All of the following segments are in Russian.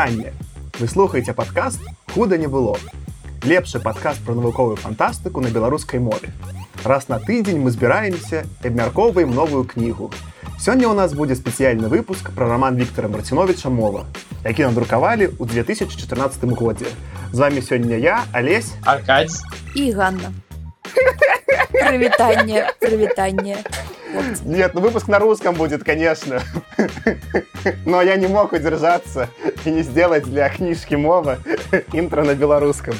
Прывітанне! Вы слухаеце падкаст худа не было. Лепшы падкаст пра навуковую фантастыку на беларускай мове. Раз на тыдзень мы збіраемся і абмяркоўваем новую кнігу. Сёння ў нас будзе спецыяльны выпуск пра роман Віктора Марціновича мова, які надрукавалі ў 2014 годзе. З вами сёння я, Алесь, Аркадзь і Ганна. Прывітанне, прывітанне. Нет, ну выпуск на русском будет, конечно. Но я не мог удержаться и не сделать для книжки Мова интро на белорусском.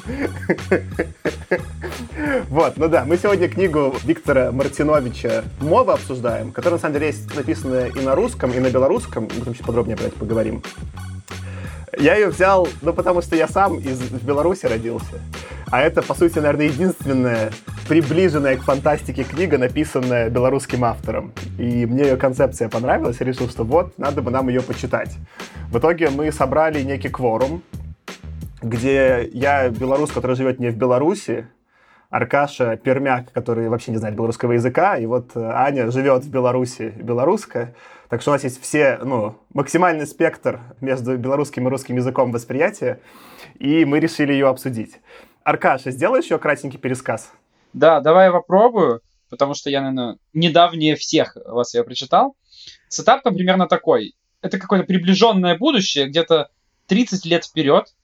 Вот, ну да, мы сегодня книгу Виктора Мартиновича «Мова» обсуждаем, которая, на самом деле, есть написанная и на русском, и на белорусском. Мы там чуть подробнее про это поговорим. Я ее взял, ну, потому что я сам из Беларуси родился. А это, по сути, наверное, единственная приближенная к фантастике книга, написанная белорусским автором. И мне ее концепция понравилась, я решил, что вот, надо бы нам ее почитать. В итоге мы собрали некий кворум, где я белорус, который живет не в Беларуси, Аркаша Пермяк, который вообще не знает белорусского языка, и вот Аня живет в Беларуси, белорусская. Так что у нас есть все, ну, максимальный спектр между белорусским и русским языком восприятия, и мы решили ее обсудить. Аркаша, сделаешь еще кратенький пересказ? Да, давай я попробую, потому что я, наверное, недавнее всех вас я прочитал. Сетап там примерно такой. Это какое-то приближенное будущее, где-то 30 лет вперед.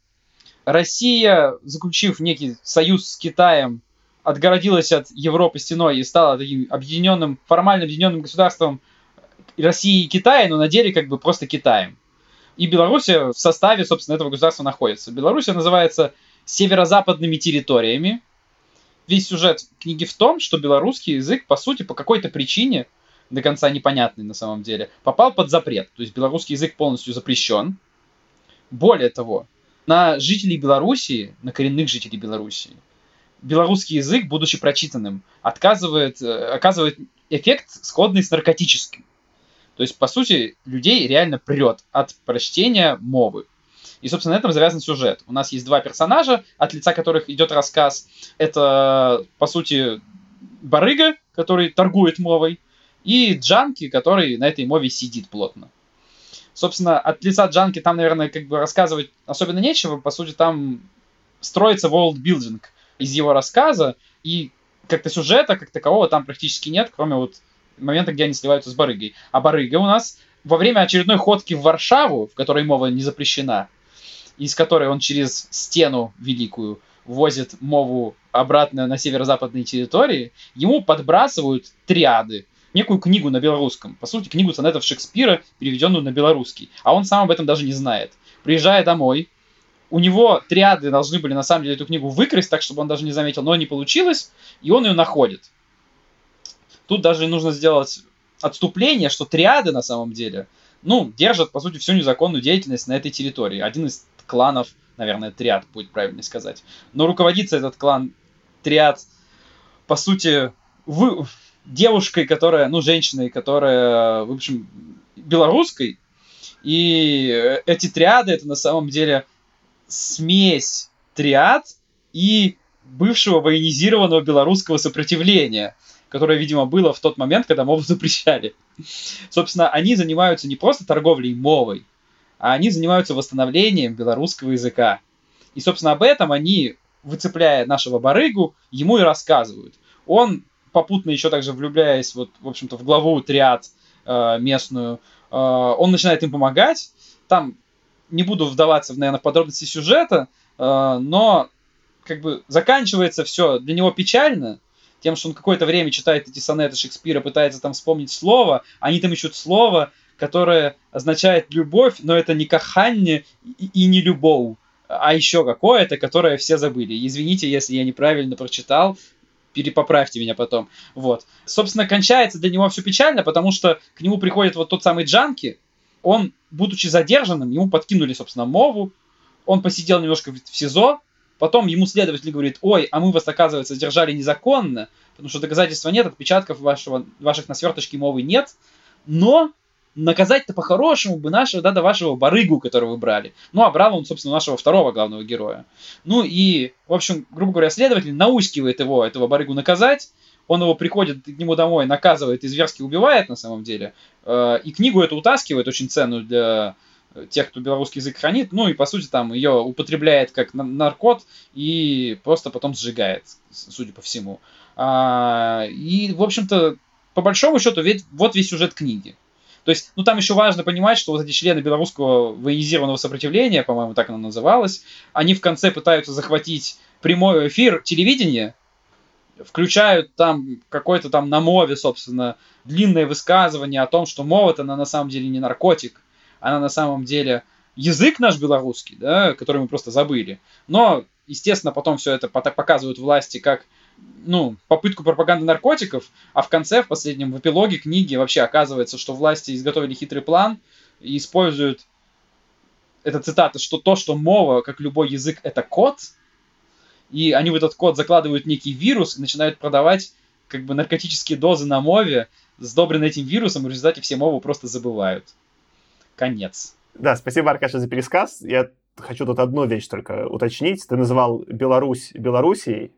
Россия, заключив некий союз с Китаем, отгородилась от Европы стеной и стала таким объединенным, формально объединенным государством России и Китая, но на деле как бы просто Китаем. И Белоруссия в составе, собственно, этого государства находится. Белоруссия называется северо-западными территориями. Весь сюжет книги в том, что белорусский язык, по сути, по какой-то причине, до конца непонятный на самом деле, попал под запрет. То есть белорусский язык полностью запрещен. Более того, на жителей Белоруссии, на коренных жителей Белоруссии, белорусский язык, будучи прочитанным, отказывает, э, оказывает эффект, сходный с наркотическим. То есть, по сути, людей реально прет от прочтения мовы. И, собственно, на этом завязан сюжет. У нас есть два персонажа, от лица которых идет рассказ. Это, по сути, барыга, который торгует мовой, и Джанки, который на этой мове сидит плотно. Собственно, от лица Джанки там, наверное, как бы рассказывать особенно нечего. По сути, там строится world из его рассказа, и как-то сюжета как такового там практически нет, кроме вот момента, где они сливаются с барыгой. А барыга у нас во время очередной ходки в Варшаву, в которой мова не запрещена, из которой он через стену великую возит мову обратно на северо-западные территории, ему подбрасывают триады, некую книгу на белорусском. По сути, книгу сонетов Шекспира, переведенную на белорусский. А он сам об этом даже не знает. Приезжая домой, у него триады должны были на самом деле эту книгу выкрасть, так чтобы он даже не заметил, но не получилось, и он ее находит. Тут даже нужно сделать отступление, что триады на самом деле, ну, держат, по сути, всю незаконную деятельность на этой территории. Один из кланов, наверное, триад будет правильно сказать. Но руководится этот клан триад, по сути, вы, девушкой, которая, ну, женщиной, которая, в общем, белорусской. И эти триады это на самом деле смесь триад и бывшего военизированного белорусского сопротивления, которое, видимо, было в тот момент, когда мову запрещали. Собственно, они занимаются не просто торговлей мовой, а они занимаются восстановлением белорусского языка. И, собственно, об этом они, выцепляя нашего барыгу, ему и рассказывают. Он, попутно еще также влюбляясь, вот, в общем-то, в главу триад э, местную, э, он начинает им помогать. Там не буду вдаваться, наверное, в подробности сюжета, э, но как бы заканчивается все для него печально, тем, что он какое-то время читает эти сонеты Шекспира, пытается там вспомнить слово, они там ищут слово, которое означает любовь, но это не каханне и, и не любовь, а еще какое-то, которое все забыли. Извините, если я неправильно прочитал, перепоправьте меня потом. Вот. Собственно, кончается для него все печально, потому что к нему приходит вот тот самый Джанки, он, будучи задержанным, ему подкинули, собственно, мову, он посидел немножко в СИЗО, потом ему следователь говорит, ой, а мы вас, оказывается, задержали незаконно, потому что доказательства нет, отпечатков вашего, ваших на сверточке мовы нет, но наказать-то по-хорошему бы нашего, да, до вашего барыгу, которого вы брали. Ну, а брал он, собственно, нашего второго главного героя. Ну и, в общем, грубо говоря, следователь наускивает его, этого барыгу, наказать. Он его приходит к нему домой, наказывает и зверски убивает на самом деле. Э, и книгу эту утаскивает, очень ценную для тех, кто белорусский язык хранит, ну и, по сути, там ее употребляет как наркот и просто потом сжигает, судя по всему. А, и, в общем-то, по большому счету, ведь вот весь сюжет книги. То есть, ну там еще важно понимать, что вот эти члены белорусского военизированного сопротивления, по-моему, так оно называлось, они в конце пытаются захватить прямой эфир телевидения, включают там какой-то там на мове, собственно, длинное высказывание о том, что мова это на самом деле не наркотик, она на самом деле язык наш белорусский, да, который мы просто забыли. Но, естественно, потом все это показывают власти как ну, попытку пропаганды наркотиков, а в конце, в последнем, в эпилоге книги вообще оказывается, что власти изготовили хитрый план и используют это цитата, что то, что мова, как любой язык, это код, и они в этот код закладывают некий вирус и начинают продавать как бы наркотические дозы на мове, сдобренные этим вирусом, и в результате все мову просто забывают. Конец. Да, спасибо, Аркаша, за пересказ. Я хочу тут одну вещь только уточнить. Ты называл Беларусь Белоруссией,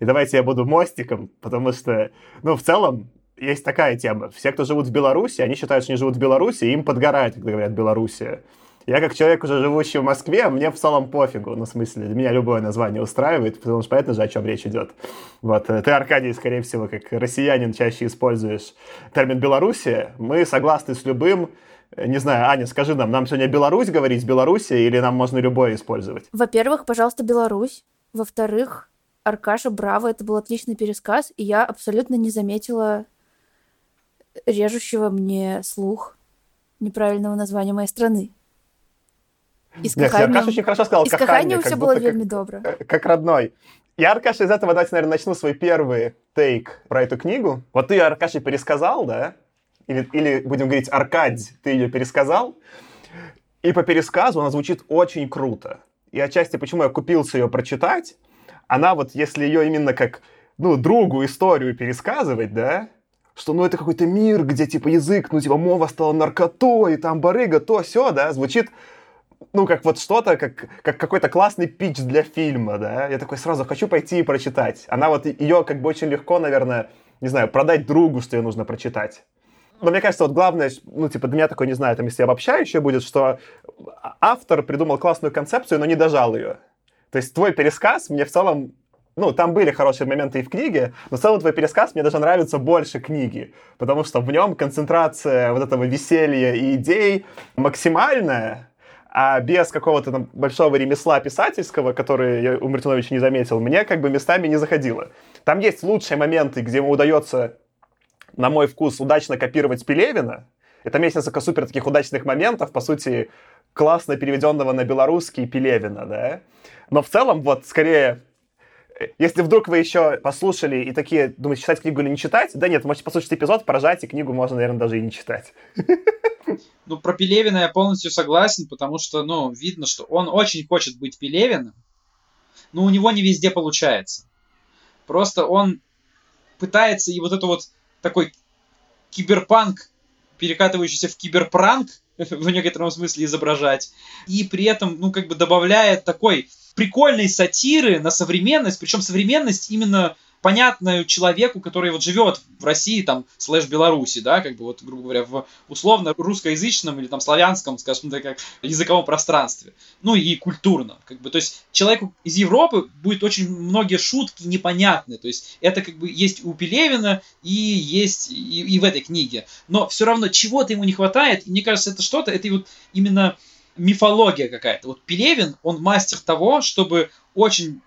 и давайте я буду мостиком, потому что, ну, в целом, есть такая тема. Все, кто живут в Беларуси, они считают, что они живут в Беларуси, и им подгорает, когда говорят Белоруссия. Я как человек, уже живущий в Москве, мне в целом пофигу. Ну, в смысле, меня любое название устраивает, потому что понятно же, о чем речь идет. Вот. Ты, Аркадий, скорее всего, как россиянин, чаще используешь термин «Белоруссия». Мы согласны с любым, не знаю, Аня, скажи нам, нам сегодня Беларусь говорить, Белоруссия, или нам можно любое использовать? Во-первых, пожалуйста, Беларусь. Во-вторых, Аркаша, браво, это был отличный пересказ, и я абсолютно не заметила режущего мне слух неправильного названия моей страны. И с Аркаша очень хорошо сказал, и с Каханью все было вельми добро. Как, как родной. Я, Аркаша, из этого, давайте, наверное, начну свой первый тейк про эту книгу. Вот ты, Аркаша, пересказал, да? Или, или будем говорить, Аркадь, ты ее пересказал. И по пересказу она звучит очень круто. И отчасти, почему я купился ее прочитать, она вот, если ее именно как, ну, другу историю пересказывать, да, что, ну, это какой-то мир, где, типа, язык, ну, типа, мова стала наркотой, там барыга, то, все, да, звучит, ну, как вот что-то, как, как какой-то классный питч для фильма, да, я такой сразу хочу пойти и прочитать. Она вот, ее как бы очень легко, наверное, не знаю, продать другу, что ее нужно прочитать. Но мне кажется, вот главное, ну, типа, для меня такое, не знаю, там, если обобщающее будет, что автор придумал классную концепцию, но не дожал ее. То есть твой пересказ мне в целом ну, там были хорошие моменты и в книге, но в целом твой пересказ мне даже нравится больше книги, потому что в нем концентрация вот этого веселья и идей максимальная, а без какого-то там большого ремесла писательского, который я у Мартиновича не заметил, мне как бы местами не заходило. Там есть лучшие моменты, где ему удается, на мой вкус, удачно копировать Пелевина. Это несколько супер таких удачных моментов, по сути, классно переведенного на белорусский Пелевина, да. Но в целом, вот, скорее, если вдруг вы еще послушали и такие думаете, читать книгу или не читать, да нет, можете послушать эпизод, поражать, и книгу можно, наверное, даже и не читать. Ну, про Пелевина я полностью согласен, потому что, ну, видно, что он очень хочет быть Пелевиным, но у него не везде получается. Просто он пытается и вот это вот такой киберпанк, перекатывающийся в киберпранк, в некотором смысле изображать, и при этом, ну, как бы добавляет такой прикольной сатиры на современность, причем современность именно понятную человеку, который вот живет в России, там, слэш Беларуси, да, как бы вот, грубо говоря, в условно русскоязычном или там славянском, скажем так, как языковом пространстве. Ну и культурно, как бы, то есть человеку из Европы будет очень многие шутки непонятны, то есть это как бы есть у Пелевина и есть и, и в этой книге, но все равно чего-то ему не хватает, и мне кажется, это что-то, это вот именно мифология какая-то. Вот Пелевин, он мастер того, чтобы очень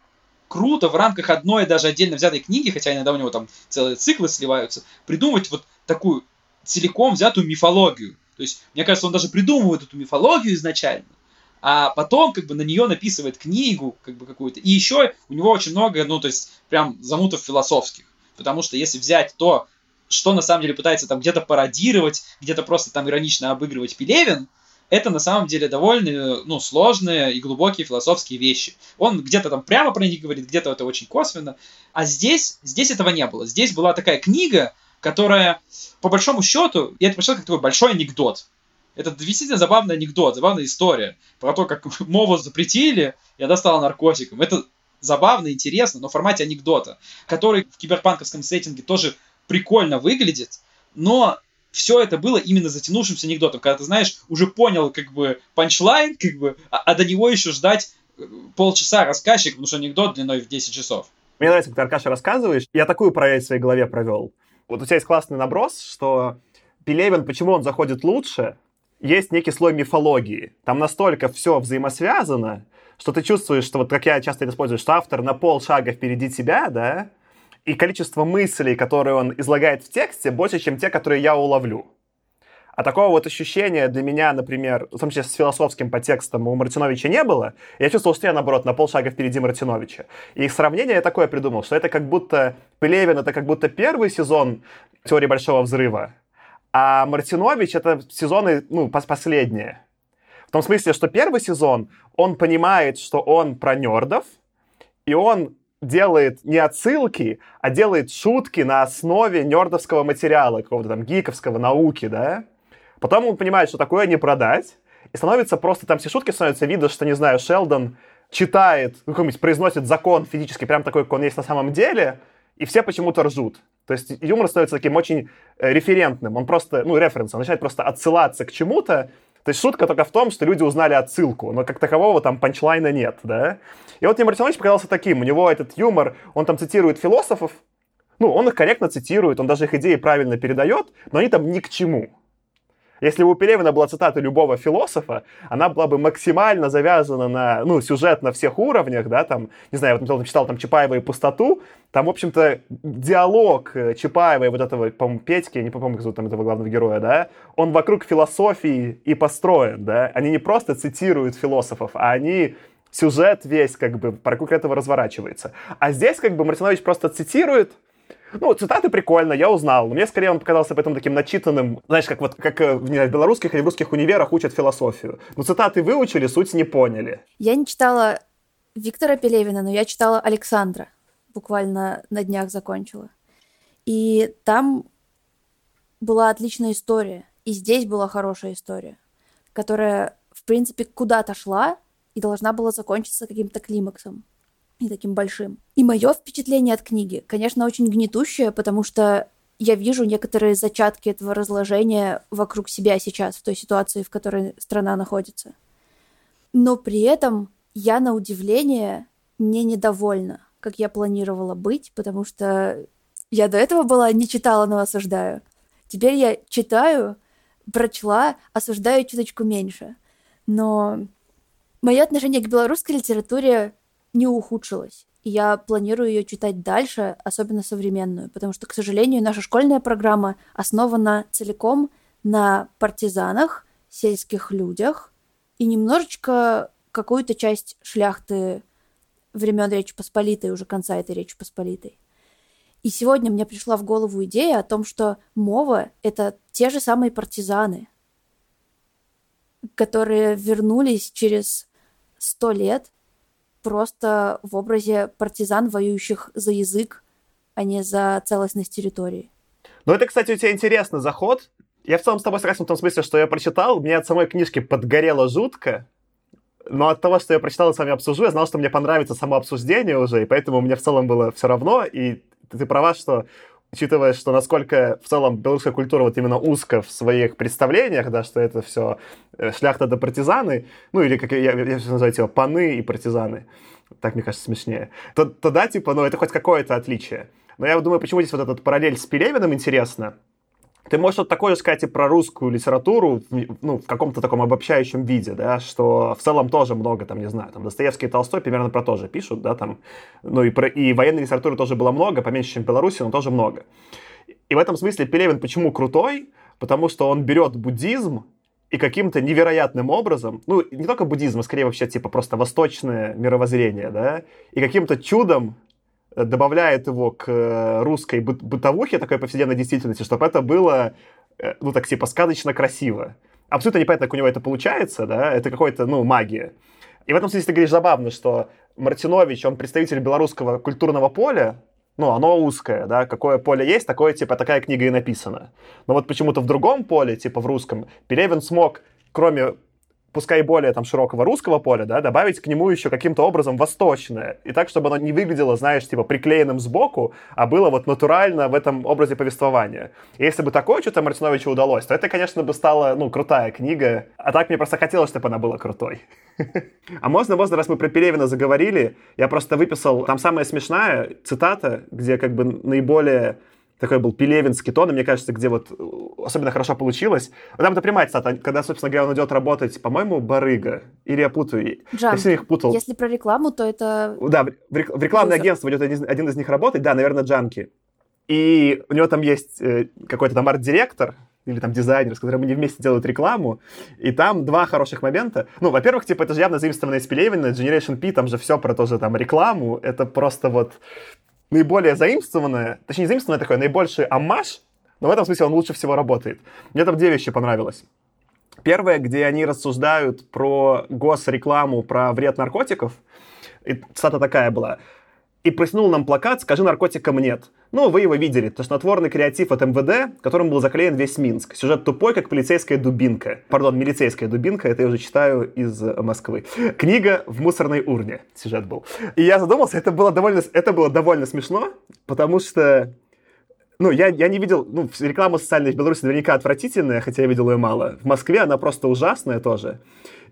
круто в рамках одной даже отдельно взятой книги, хотя иногда у него там целые циклы сливаются, придумать вот такую целиком взятую мифологию. То есть, мне кажется, он даже придумывает эту мифологию изначально, а потом как бы на нее написывает книгу как бы какую-то. И еще у него очень много, ну, то есть, прям замутов философских. Потому что если взять то, что на самом деле пытается там где-то пародировать, где-то просто там иронично обыгрывать Пелевин, это на самом деле довольно ну, сложные и глубокие философские вещи. Он где-то там прямо про них говорит, где-то это очень косвенно. А здесь, здесь этого не было. Здесь была такая книга, которая, по большому счету, я это прочитал как такой большой анекдот. Это действительно забавный анекдот, забавная история про то, как мову запретили, и она стала наркотиком. Это забавно, интересно, но в формате анекдота, который в киберпанковском сеттинге тоже прикольно выглядит, но все это было именно затянувшимся анекдотом, когда ты знаешь, уже понял как бы панчлайн, как бы, а, а до него еще ждать э, полчаса рассказчик, потому что анекдот длиной в 10 часов. Мне нравится, ты, Аркаша, рассказываешь. Я такую проверь в своей голове провел. Вот у тебя есть классный наброс, что Пелевин, почему он заходит лучше, есть некий слой мифологии. Там настолько все взаимосвязано, что ты чувствуешь, что вот как я часто это использую, что автор на полшага впереди тебя, да, и количество мыслей, которые он излагает в тексте, больше, чем те, которые я уловлю. А такого вот ощущения для меня, например, в том числе с философским подтекстом у Мартиновича не было. Я чувствовал, что я, наоборот, на полшага впереди Мартиновича. И сравнение я такое придумал, что это как будто Пелевин, это как будто первый сезон «Теории Большого Взрыва», а Мартинович — это сезоны, ну, последние. В том смысле, что первый сезон, он понимает, что он про нердов, и он делает не отсылки, а делает шутки на основе нердовского материала, какого-то там гиковского науки, да. Потом он понимает, что такое не продать, и становится просто, там все шутки становятся видно, что, не знаю, Шелдон читает, ну, какой-нибудь произносит закон физически прям такой, как он есть на самом деле, и все почему-то ржут. То есть юмор становится таким очень э, референтным, он просто, ну, референс, он начинает просто отсылаться к чему-то, то есть шутка только в том, что люди узнали отсылку, но как такового там панчлайна нет, да. И вот мне Мартинович показался таким, у него этот юмор, он там цитирует философов, ну, он их корректно цитирует, он даже их идеи правильно передает, но они там ни к чему. Если бы у Пелевина была цитата любого философа, она была бы максимально завязана на, ну, сюжет на всех уровнях, да, там, не знаю, вот я читал там Чапаева и пустоту, там, в общем-то, диалог э, Чапаева и вот этого, по-моему, Петьки, я не помню, как зовут там этого главного героя, да, он вокруг философии и построен, да, они не просто цитируют философов, а они сюжет весь как бы вокруг этого разворачивается. А здесь как бы Мартинович просто цитирует, ну, цитаты прикольно, я узнал. Мне скорее он показался поэтому таким начитанным, знаешь, как вот как э, в, белорусских или в русских универах учат философию. Ну, цитаты выучили, суть не поняли. Я не читала Виктора Пелевина, но я читала Александра. Буквально на днях закончила. И там была отличная история. И здесь была хорошая история, которая, в принципе, куда-то шла и должна была закончиться каким-то климаксом и таким большим. И мое впечатление от книги, конечно, очень гнетущее, потому что я вижу некоторые зачатки этого разложения вокруг себя сейчас, в той ситуации, в которой страна находится. Но при этом я, на удивление, не недовольна, как я планировала быть, потому что я до этого была не читала, но осуждаю. Теперь я читаю, прочла, осуждаю чуточку меньше. Но мое отношение к белорусской литературе не ухудшилась. И я планирую ее читать дальше, особенно современную, потому что, к сожалению, наша школьная программа основана целиком на партизанах, сельских людях и немножечко какую-то часть шляхты времен Речи Посполитой, уже конца этой Речи Посполитой. И сегодня мне пришла в голову идея о том, что мова — это те же самые партизаны, которые вернулись через сто лет просто в образе партизан, воюющих за язык, а не за целостность территории. Ну, это, кстати, у тебя интересный заход. Я в целом с тобой согласен в том смысле, что я прочитал, мне от самой книжки подгорело жутко, но от того, что я прочитал и с вами обсужу, я знал, что мне понравится само обсуждение уже, и поэтому мне в целом было все равно, и ты права, что учитывая, что насколько в целом белорусская культура вот именно узко в своих представлениях, да, что это все э, шляхта да партизаны, ну или как я, я, я называю типа паны и партизаны, так мне кажется смешнее, то, то да, типа, ну это хоть какое-то отличие. Но я думаю, почему здесь вот этот параллель с Пелевиным интересно, ты можешь что-то такое сказать и про русскую литературу, ну, в каком-то таком обобщающем виде, да, что в целом тоже много, там, не знаю, там, Достоевский и Толстой примерно про то же пишут, да, там, ну, и, про, и военной литературы тоже было много, поменьше, чем в Беларуси, но тоже много. И в этом смысле Пелевин почему крутой? Потому что он берет буддизм и каким-то невероятным образом, ну, не только буддизм, а скорее вообще, типа, просто восточное мировоззрение, да, и каким-то чудом добавляет его к э, русской бытовухе, такой повседневной действительности, чтобы это было, э, ну, так типа, сказочно красиво. Абсолютно непонятно, как у него это получается, да, это какой-то, ну, магия. И в этом смысле ты говоришь забавно, что Мартинович, он представитель белорусского культурного поля, ну, оно узкое, да, какое поле есть, такое, типа, такая книга и написана. Но вот почему-то в другом поле, типа в русском, Пелевин смог, кроме пускай более там широкого русского поля, да, добавить к нему еще каким-то образом восточное. И так, чтобы оно не выглядело, знаешь, типа приклеенным сбоку, а было вот натурально в этом образе повествования. И если бы такое что-то Мартиновичу удалось, то это, конечно, бы стала, ну, крутая книга. А так мне просто хотелось, чтобы она была крутой. А можно, можно, раз мы про Пелевина заговорили, я просто выписал, там самая смешная цитата, где как бы наиболее такой был пелевинский тон, и мне кажется, где вот э, особенно хорошо получилось. Там это прямая цитата, когда, собственно говоря, он идет работать, по-моему, барыга, или я путаю. Джанки. Я их путал. Если про рекламу, то это... Да, в рекламное агентство идет один, один из них работать, да, наверное, Джанки. И у него там есть э, какой-то там арт-директор, или там дизайнер, с которым они вместе делают рекламу, и там два хороших момента. Ну, во-первых, типа, это же явно заимствованное из Пелевина, Generation P, там же все про тоже там рекламу, это просто вот наиболее заимствованное, точнее, не заимствованное такое, наибольший амаш, но в этом смысле он лучше всего работает. Мне там две вещи понравилось. Первое, где они рассуждают про госрекламу, про вред наркотиков. И цитата такая была и приснул нам плакат «Скажи наркотикам нет». Ну, вы его видели. Тошнотворный креатив от МВД, которым был заклеен весь Минск. Сюжет тупой, как полицейская дубинка. Пардон, милицейская дубинка, это я уже читаю из Москвы. Книга в мусорной урне. Сюжет был. И я задумался, это было довольно, это было довольно смешно, потому что ну, я, я не видел, ну, реклама социальная в Беларуси наверняка отвратительная, хотя я видел ее мало. В Москве она просто ужасная тоже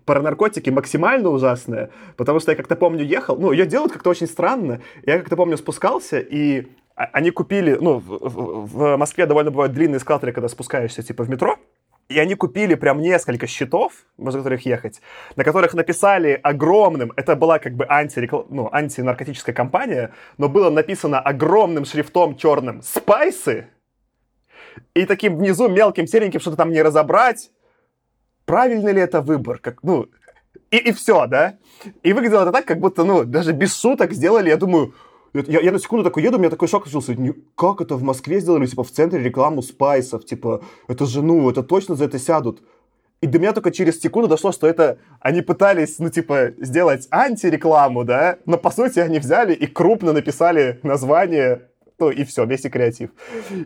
про наркотики максимально ужасная, потому что я как-то помню ехал, ну, ее делают как-то очень странно. Я как-то помню спускался, и они купили, ну, в, в, Москве довольно бывают длинные эскалаторы, когда спускаешься, типа, в метро, и они купили прям несколько счетов, возле которых ехать, на которых написали огромным, это была как бы антирекл... ну, антинаркотическая компания, но было написано огромным шрифтом черным «Спайсы», и таким внизу мелким сереньким что-то там не разобрать, правильный ли это выбор, как, ну, и, и все, да? И выглядело это так, как будто, ну, даже без шуток сделали, я думаю, я, я на секунду такой еду, у меня такой шок случился. Как это в Москве сделали, типа, в центре рекламу спайсов? Типа, это же, ну, это точно за это сядут. И до меня только через секунду дошло, что это они пытались, ну, типа, сделать антирекламу, да, но по сути они взяли и крупно написали название ну и все, весь и креатив.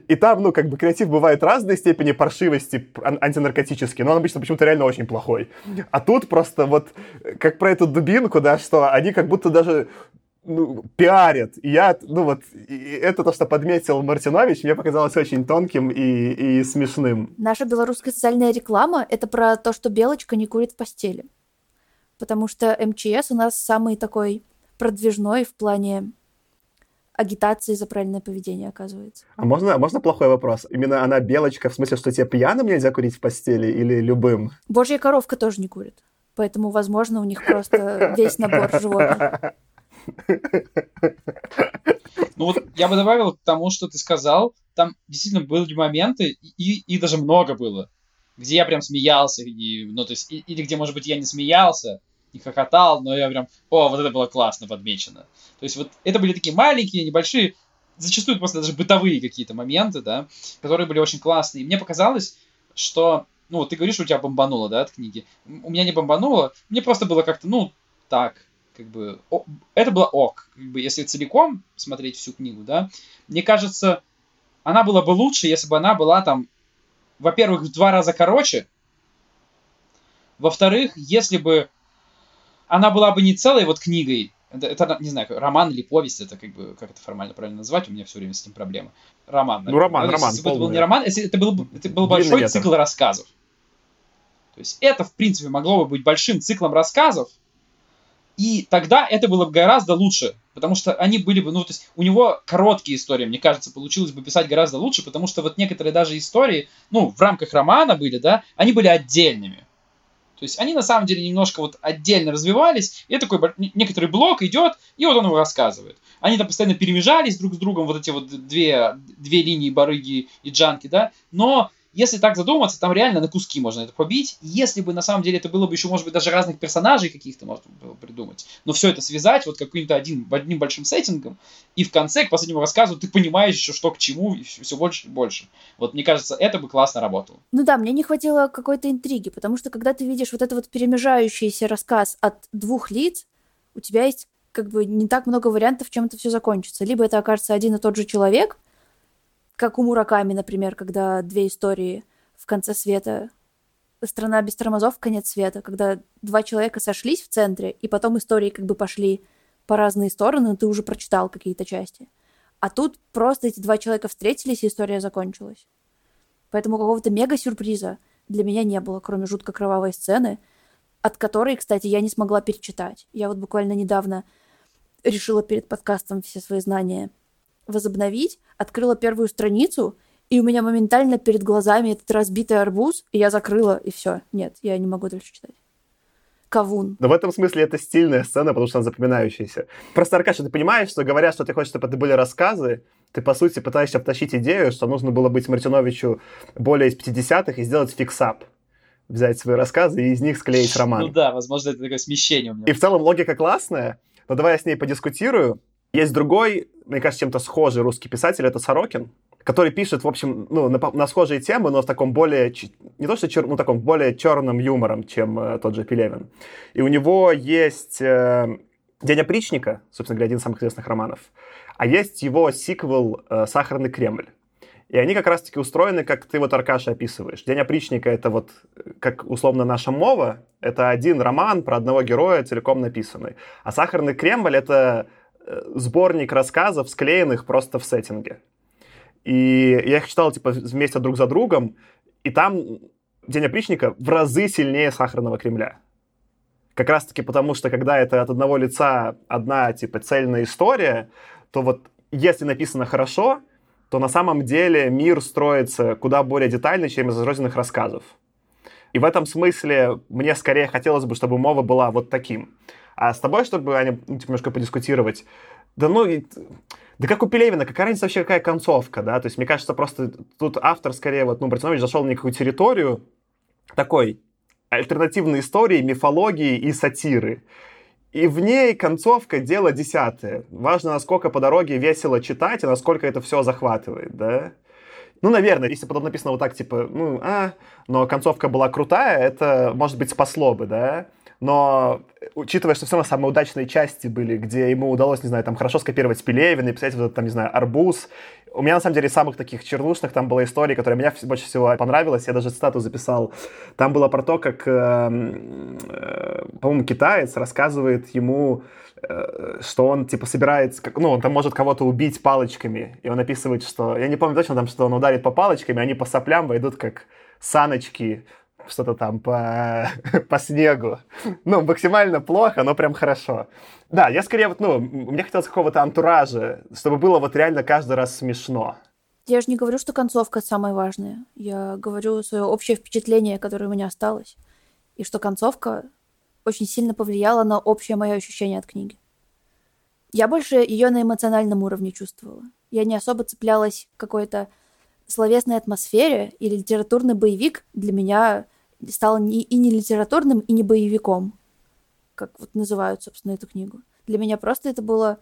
И там, ну, как бы креатив бывает разной степени паршивости антинаркотический, но он обычно почему-то реально очень плохой. А тут просто вот, как про эту дубинку, да, что они как будто даже ну, пиарят. И я, ну вот, и это то, что подметил Мартинович, мне показалось очень тонким и, и смешным. Наша белорусская социальная реклама — это про то, что Белочка не курит в постели. Потому что МЧС у нас самый такой продвижной в плане агитации за правильное поведение, оказывается. А можно, можно плохой вопрос? Именно она белочка, в смысле, что тебе пьяным нельзя курить в постели или любым? Божья коровка тоже не курит. Поэтому, возможно, у них просто весь набор животных. Ну вот я бы добавил к тому, что ты сказал, там действительно были моменты, и, и даже много было, где я прям смеялся, и, ну то есть, и, или где, может быть, я не смеялся, не хохотал, но я прям, о, вот это было классно подмечено. То есть вот это были такие маленькие, небольшие, зачастую просто даже бытовые какие-то моменты, да, которые были очень классные. И мне показалось, что, ну, вот ты говоришь, у тебя бомбануло, да, от книги. У меня не бомбануло, мне просто было как-то, ну, так, как бы, о, это было ок. Как бы, если целиком смотреть всю книгу, да, мне кажется, она была бы лучше, если бы она была там, во-первых, в два раза короче, во-вторых, если бы она была бы не целой вот книгой, это, это, не знаю, роман или повесть, это как бы, как это формально правильно назвать, у меня все время с этим проблема. Роман. Ну, роман, Но, роман. Если бы это был не роман, если это был, это был большой цикл рассказов. То есть это, в принципе, могло бы быть большим циклом рассказов, и тогда это было бы гораздо лучше, потому что они были бы, ну, то есть у него короткие истории, мне кажется, получилось бы писать гораздо лучше, потому что вот некоторые даже истории, ну, в рамках романа были, да, они были отдельными. То есть они на самом деле немножко вот отдельно развивались, и такой некоторый блок идет, и вот он его рассказывает. Они там постоянно перемежались друг с другом, вот эти вот две, две линии барыги и джанки, да, но если так задуматься, там реально на куски можно это побить. Если бы на самом деле это было бы еще, может быть, даже разных персонажей каких-то можно было придумать. Но все это связать вот каким-то один, одним большим сеттингом. И в конце, к последнему рассказу, ты понимаешь еще, что к чему, и все больше и больше. Вот мне кажется, это бы классно работало. Ну да, мне не хватило какой-то интриги, потому что когда ты видишь вот этот вот перемежающийся рассказ от двух лиц, у тебя есть как бы не так много вариантов, чем это все закончится. Либо это окажется один и тот же человек, как у Мураками, например, когда две истории в конце света «Страна без тормозов. Конец света», когда два человека сошлись в центре, и потом истории как бы пошли по разные стороны, ты уже прочитал какие-то части. А тут просто эти два человека встретились, и история закончилась. Поэтому какого-то мега-сюрприза для меня не было, кроме жутко кровавой сцены, от которой, кстати, я не смогла перечитать. Я вот буквально недавно решила перед подкастом все свои знания возобновить, открыла первую страницу, и у меня моментально перед глазами этот разбитый арбуз, и я закрыла, и все. Нет, я не могу дальше читать. Кавун. Но в этом смысле это стильная сцена, потому что она запоминающаяся. Просто, Аркаша, ты понимаешь, что говоря, что ты хочешь, чтобы это были рассказы, ты, по сути, пытаешься втащить идею, что нужно было быть Мартиновичу более из 50-х и сделать fix-up взять свои рассказы и из них склеить роман. Ну да, возможно, это такое смещение у меня. И в целом логика классная, но давай я с ней подискутирую. Есть другой, мне кажется, чем-то схожий русский писатель, это Сорокин, который пишет, в общем, ну, на, на схожие темы, но в таком более, не то что чер, ну, таком более черным юмором, чем э, тот же Пелевин. И у него есть э, «День опричника», собственно говоря, один из самых известных романов, а есть его сиквел э, «Сахарный Кремль». И они как раз-таки устроены, как ты вот, Аркаша, описываешь. «День опричника» — это вот, как условно наша мова, это один роман про одного героя, целиком написанный. А «Сахарный Кремль» — это сборник рассказов, склеенных просто в сеттинге. И я их читал, типа, вместе друг за другом, и там «День опричника» в разы сильнее «Сахарного Кремля». Как раз-таки потому, что когда это от одного лица одна, типа, цельная история, то вот если написано хорошо — то на самом деле мир строится куда более детально, чем из разрозненных рассказов. И в этом смысле мне скорее хотелось бы, чтобы мова была вот таким. А с тобой, чтобы они ну, типа, немножко подискутировать, да ну, да как у Пелевина, какая разница вообще, какая концовка, да? То есть, мне кажется, просто тут автор скорее, вот, ну, Братинович зашел на некую территорию такой альтернативной истории, мифологии и сатиры. И в ней концовка дело десятое. Важно, насколько по дороге весело читать и насколько это все захватывает, да? Ну, наверное, если потом написано вот так, типа, ну, а, но концовка была крутая, это, может быть, спасло бы, да? Но, учитывая, что все равно самые удачные части были, где ему удалось, не знаю, там хорошо скопировать Пелевина и писать вот этот, там, не знаю, арбуз, у меня, на самом деле, из самых таких чернушных там была история, которая мне больше всего понравилась. Я даже цитату записал. Там было про то, как, э, э, по-моему, китаец рассказывает ему, э, что он, типа, собирается... Ну, он там может кого-то убить палочками. И он описывает, что... Я не помню точно, там, что он ударит по палочками, они по соплям войдут как саночки что-то там по, по снегу. Ну, максимально плохо, но прям хорошо. Да, я скорее вот, ну, мне хотелось какого-то антуража, чтобы было вот реально каждый раз смешно. Я же не говорю, что концовка самая важная. Я говорю свое общее впечатление, которое у меня осталось. И что концовка очень сильно повлияла на общее мое ощущение от книги. Я больше ее на эмоциональном уровне чувствовала. Я не особо цеплялась к какой-то словесной атмосфере, и литературный боевик для меня стал не, и не литературным, и не боевиком, как вот называют, собственно, эту книгу. Для меня просто это было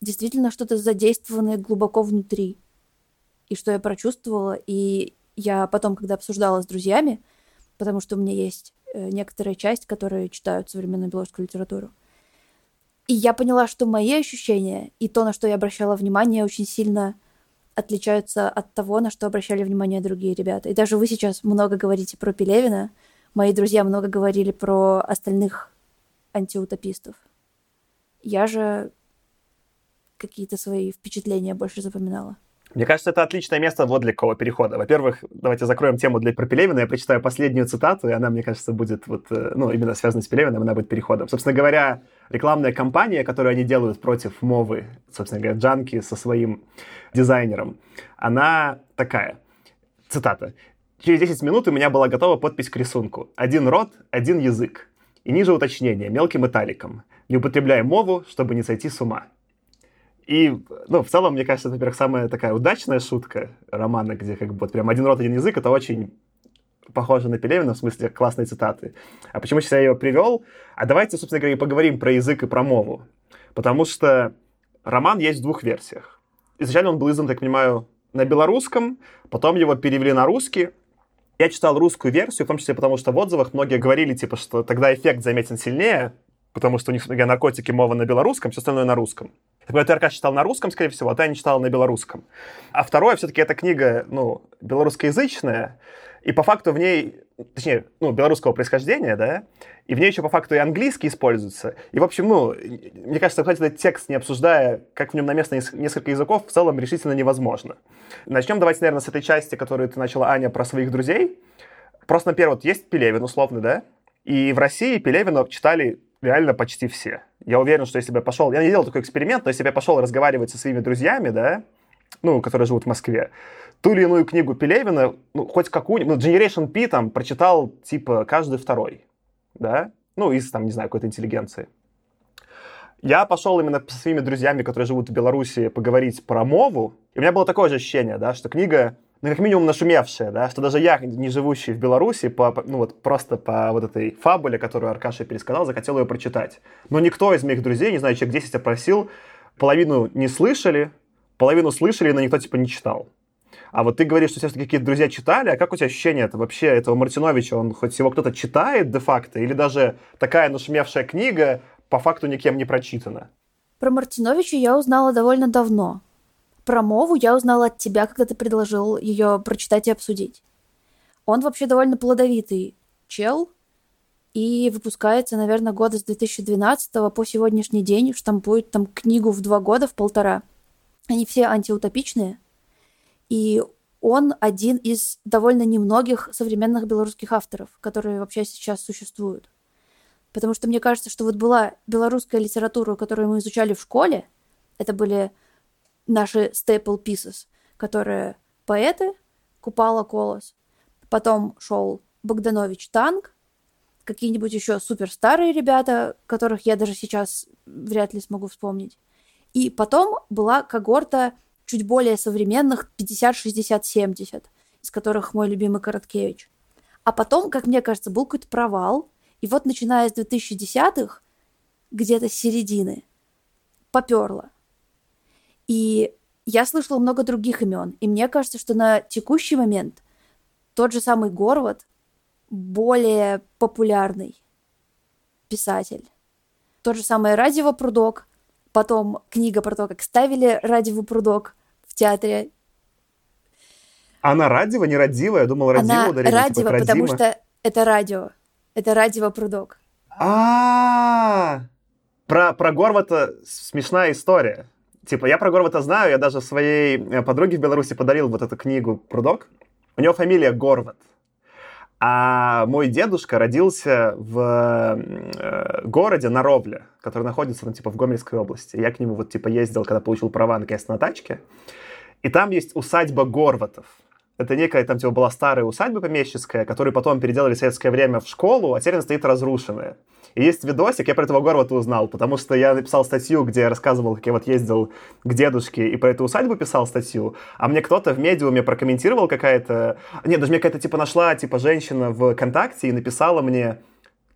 действительно что-то задействованное глубоко внутри. И что я прочувствовала, и я потом, когда обсуждала с друзьями, потому что у меня есть э, некоторая часть, которые читают современную белорусскую литературу, и я поняла, что мои ощущения и то, на что я обращала внимание, очень сильно отличаются от того, на что обращали внимание другие ребята. И даже вы сейчас много говорите про Пелевина, мои друзья много говорили про остальных антиутопистов. Я же какие-то свои впечатления больше запоминала. Мне кажется, это отличное место вот для какого перехода. Во-первых, давайте закроем тему для про Пелевина. Я прочитаю последнюю цитату, и она, мне кажется, будет вот, э, ну, именно связана с Пелевиным, она будет переходом. Собственно говоря, рекламная кампания, которую они делают против Мовы, собственно говоря, Джанки со своим дизайнером, она такая. Цитата. Через 10 минут у меня была готова подпись к рисунку. Один рот, один язык. И ниже уточнение, мелким италиком. Не употребляй мову, чтобы не сойти с ума. И, ну, в целом, мне кажется, это, во-первых, самая такая удачная шутка романа, где как бы вот прям один рот, один язык, это очень похоже на Пелевина, в смысле классной цитаты. А почему сейчас я ее привел? А давайте, собственно говоря, и поговорим про язык и про мову. Потому что роман есть в двух версиях. Изначально он был издан, так понимаю, на белорусском, потом его перевели на русский. Я читал русскую версию, в том числе потому, что в отзывах многие говорили, типа, что тогда эффект заметен сильнее, потому что у них, наркотики мова на белорусском, все остальное на русском. Так ты, Аркаш, читал на русском, скорее всего, а ты не читал на белорусском. А второе, все-таки эта книга, ну, белорусскоязычная, и по факту в ней точнее, ну, белорусского происхождения, да, и в ней еще по факту и английский используется. И, в общем, ну, мне кажется, кстати, этот текст, не обсуждая, как в нем на место несколько языков, в целом решительно невозможно. Начнем давайте, наверное, с этой части, которую ты начала, Аня, про своих друзей. Просто, например, вот есть Пелевин, условно, да, и в России Пелевина читали реально почти все. Я уверен, что если бы я пошел... Я не делал такой эксперимент, но если бы я пошел разговаривать со своими друзьями, да, ну, которые живут в Москве, ту или иную книгу Пелевина, ну, хоть какую-нибудь, ну, Generation P там прочитал, типа, каждый второй, да, ну, из, там, не знаю, какой-то интеллигенции. Я пошел именно со своими друзьями, которые живут в Беларуси, поговорить про мову, и у меня было такое же ощущение, да, что книга, ну, как минимум, нашумевшая, да, что даже я, не живущий в Беларуси, по, ну, вот просто по вот этой фабуле, которую Аркаша пересказал, захотел ее прочитать. Но никто из моих друзей, не знаю, человек 10 опросил, половину не слышали, половину слышали, но никто, типа, не читал. А вот ты говоришь, что все-таки какие-то друзья читали, а как у тебя ощущение это вообще, этого Мартиновича, он хоть его кто-то читает де-факто, или даже такая нашумевшая книга по факту никем не прочитана? Про Мартиновича я узнала довольно давно. Про Мову я узнала от тебя, когда ты предложил ее прочитать и обсудить. Он вообще довольно плодовитый чел, и выпускается, наверное, года с 2012 по сегодняшний день, штампует там книгу в два года, в полтора. Они все антиутопичные, и он один из довольно немногих современных белорусских авторов, которые вообще сейчас существуют. Потому что мне кажется, что вот была белорусская литература, которую мы изучали в школе, это были наши staple pieces, которые поэты, Купала Колос, потом шел Богданович Танк, какие-нибудь еще суперстарые ребята, которых я даже сейчас вряд ли смогу вспомнить. И потом была когорта чуть более современных 50, 60, 70, из которых мой любимый Короткевич. А потом, как мне кажется, был какой-то провал. И вот начиная с 2010-х, где-то с середины, поперло. И я слышала много других имен. И мне кажется, что на текущий момент тот же самый Горват более популярный писатель. Тот же самый Радио Прудок, потом книга про то, как ставили Радио Прудок, в театре. Она радио, не радио? Я думал, радио Она ударили, радио, типа, потому что это радио. Это радио Прудок. А, про про Горвата смешная история. Типа, я про Горвата знаю, я даже своей э, подруге в Беларуси подарил вот эту книгу Прудок. У него фамилия Горват. А мой дедушка родился в э, городе Наровле, который находится, ну, типа, в Гомельской области. Я к нему вот, типа, ездил, когда получил права, наконец, на тачке. И там есть усадьба Горватов. Это некая, там, типа, была старая усадьба помещическая, которую потом переделали в советское время в школу, а теперь она стоит разрушенная. И есть видосик, я про этого Горвата узнал, потому что я написал статью, где я рассказывал, как я вот ездил к дедушке и про эту усадьбу писал статью, а мне кто-то в медиуме прокомментировал какая-то... Нет, даже мне какая-то типа нашла, типа, женщина в ВКонтакте и написала мне,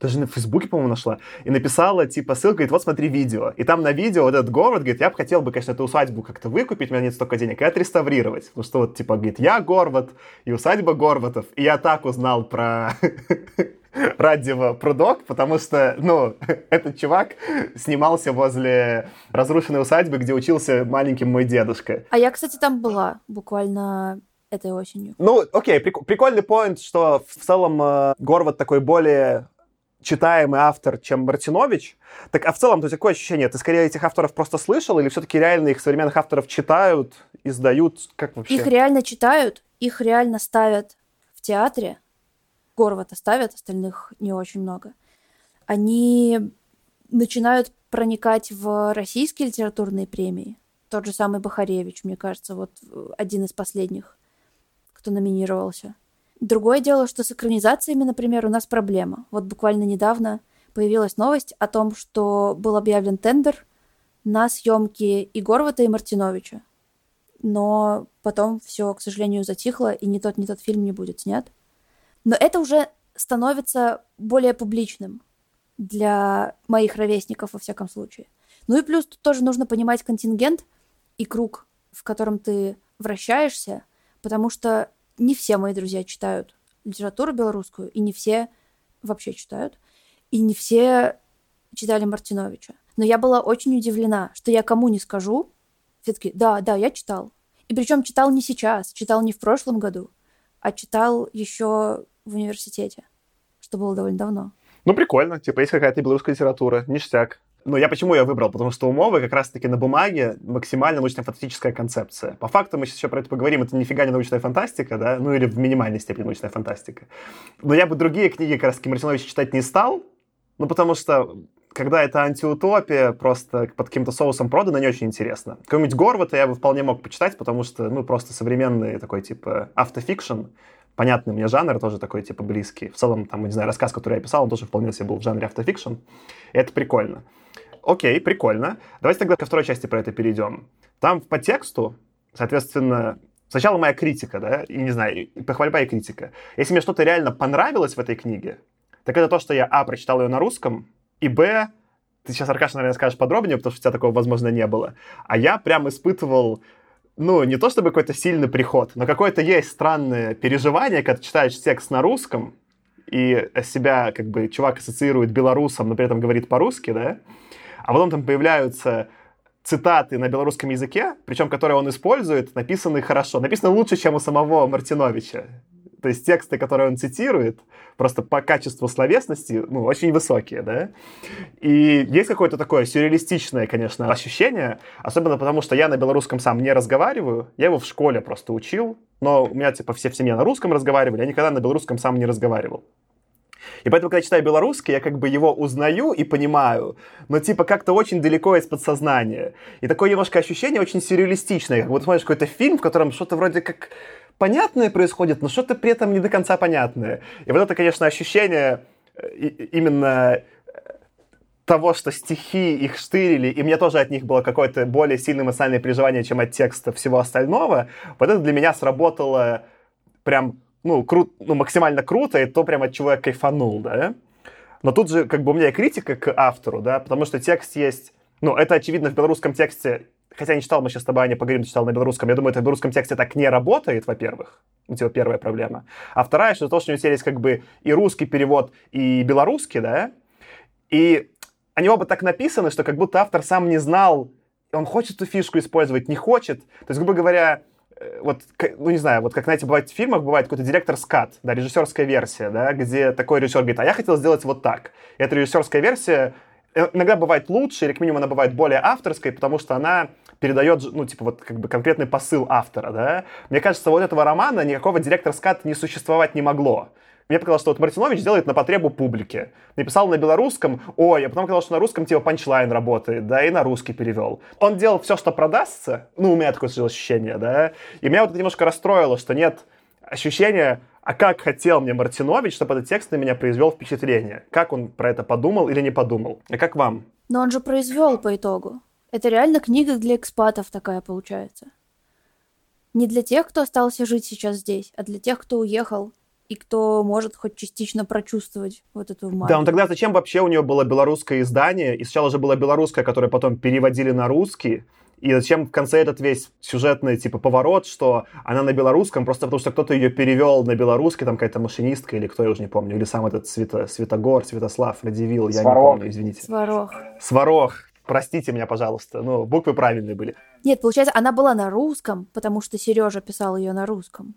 даже на Фейсбуке, по-моему, нашла, и написала, типа, ссылку, говорит, вот смотри видео. И там на видео вот этот город, говорит, я бы хотел бы, конечно, эту усадьбу как-то выкупить, у меня нет столько денег, и отреставрировать. Потому что вот, типа, говорит, я Горват, и усадьба Горватов. И я так узнал про радио Прудок, потому что, ну, этот чувак снимался возле разрушенной усадьбы, где учился маленьким мой дедушка. А я, кстати, там была буквально этой осенью. Ну, окей, прик- прикольный поинт, что в целом э, Горват такой более читаемый автор, чем Мартинович. Так, а в целом, то есть какое ощущение? Ты скорее этих авторов просто слышал, или все-таки реально их современных авторов читают, издают? Как вообще? Их реально читают, их реально ставят в театре, Горвата ставят, остальных не очень много, они начинают проникать в российские литературные премии. Тот же самый Бахаревич, мне кажется, вот один из последних, кто номинировался. Другое дело, что с экранизациями, например, у нас проблема. Вот буквально недавно появилась новость о том, что был объявлен тендер на съемки и Горвата, и Мартиновича. Но потом все, к сожалению, затихло, и ни тот, ни тот фильм не будет снят. Но это уже становится более публичным для моих ровесников, во всяком случае. Ну и плюс тут тоже нужно понимать контингент и круг, в котором ты вращаешься, потому что не все мои друзья читают литературу белорусскую, и не все вообще читают, и не все читали Мартиновича. Но я была очень удивлена, что я кому не скажу, все таки да, да, я читал. И причем читал не сейчас, читал не в прошлом году, а читал еще в университете, что было довольно давно. Ну, прикольно. Типа, есть какая-то белорусская литература. Ништяк. Ну, я почему я выбрал? Потому что у Мовы как раз-таки на бумаге максимально научно-фантастическая концепция. По факту мы сейчас еще про это поговорим. Это нифига не научная фантастика, да? Ну, или в минимальной степени научная фантастика. Но я бы другие книги как раз-таки Мартиновича читать не стал, ну, потому что когда это антиутопия, просто под каким-то соусом продано, не очень интересно. Какой-нибудь Горвата я бы вполне мог почитать, потому что, ну, просто современный такой, типа, автофикшн, понятный мне жанр, тоже такой, типа, близкий. В целом, там, не знаю, рассказ, который я писал, он тоже вполне себе был в жанре автофикшн. И это прикольно. Окей, прикольно. Давайте тогда ко второй части про это перейдем. Там по тексту, соответственно, сначала моя критика, да, и, не знаю, похвальба и критика. Если мне что-то реально понравилось в этой книге, так это то, что я, а, прочитал ее на русском, и, б, ты сейчас, Аркаша, наверное, скажешь подробнее, потому что у тебя такого, возможно, не было. А я прям испытывал, ну, не то чтобы какой-то сильный приход, но какое-то есть странное переживание, когда читаешь текст на русском, и себя, как бы, чувак ассоциирует белорусом, но при этом говорит по-русски, да, а потом там появляются цитаты на белорусском языке, причем которые он использует, написаны хорошо, написаны лучше, чем у самого Мартиновича. То есть тексты, которые он цитирует, просто по качеству словесности, ну, очень высокие, да. И есть какое-то такое сюрреалистичное, конечно, ощущение, особенно потому, что я на белорусском сам не разговариваю, я его в школе просто учил, но у меня, типа, все в семье на русском разговаривали, я никогда на белорусском сам не разговаривал. И поэтому, когда читаю белорусский, я как бы его узнаю и понимаю, но типа как-то очень далеко из подсознания. И такое немножко ощущение очень сюрреалистичное, как будто смотришь какой-то фильм, в котором что-то вроде как понятное происходит, но что-то при этом не до конца понятное. И вот это, конечно, ощущение э, именно э, того, что стихи их штырили, и мне тоже от них было какое-то более сильное эмоциональное переживание, чем от текста всего остального, вот это для меня сработало прям ну, кру, ну, максимально круто, и то прям от чего я кайфанул, да. Но тут же как бы у меня и критика к автору, да, потому что текст есть... Ну, это очевидно в белорусском тексте, хотя не читал, мы сейчас с тобой, Аня, поговорим, читал на белорусском. Я думаю, это в белорусском тексте так не работает, во-первых. Ну, типа, первая проблема. А вторая, что то, что у него есть как бы и русский перевод, и белорусский, да, и они оба так написаны, что как будто автор сам не знал, он хочет эту фишку использовать, не хочет. То есть, грубо говоря, вот, ну не знаю, вот как, знаете, бывает в фильмах, бывает какой-то директор скат, да, режиссерская версия, да, где такой режиссер говорит, а я хотел сделать вот так. И эта режиссерская версия э, иногда бывает лучше, или как минимум она бывает более авторской, потому что она передает, ну, типа, вот как бы конкретный посыл автора, да. Мне кажется, вот этого романа никакого директор скат не существовать не могло. Мне показалось, что вот Мартинович делает на потребу публики. Написал на белорусском, ой, а потом показалось, что на русском типа панчлайн работает, да, и на русский перевел. Он делал все, что продастся, ну, у меня такое ощущение, да, и меня вот это немножко расстроило, что нет ощущения, а как хотел мне Мартинович, чтобы этот текст на меня произвел впечатление? Как он про это подумал или не подумал? А как вам? Но он же произвел по итогу. Это реально книга для экспатов такая получается. Не для тех, кто остался жить сейчас здесь, а для тех, кто уехал и кто может хоть частично прочувствовать вот эту магию. Да, ну тогда зачем вообще у нее было белорусское издание? И сначала же было белорусское, которое потом переводили на русский. И зачем в конце этот весь сюжетный типа поворот, что она на белорусском, просто потому что кто-то ее перевел на белорусский, там какая-то машинистка или кто, я уже не помню, или сам этот Свято, Святогор, Святослав, Радивил, я не помню, извините. Сварог. Сварог. Простите меня, пожалуйста. Ну, буквы правильные были. Нет, получается, она была на русском, потому что Сережа писал ее на русском.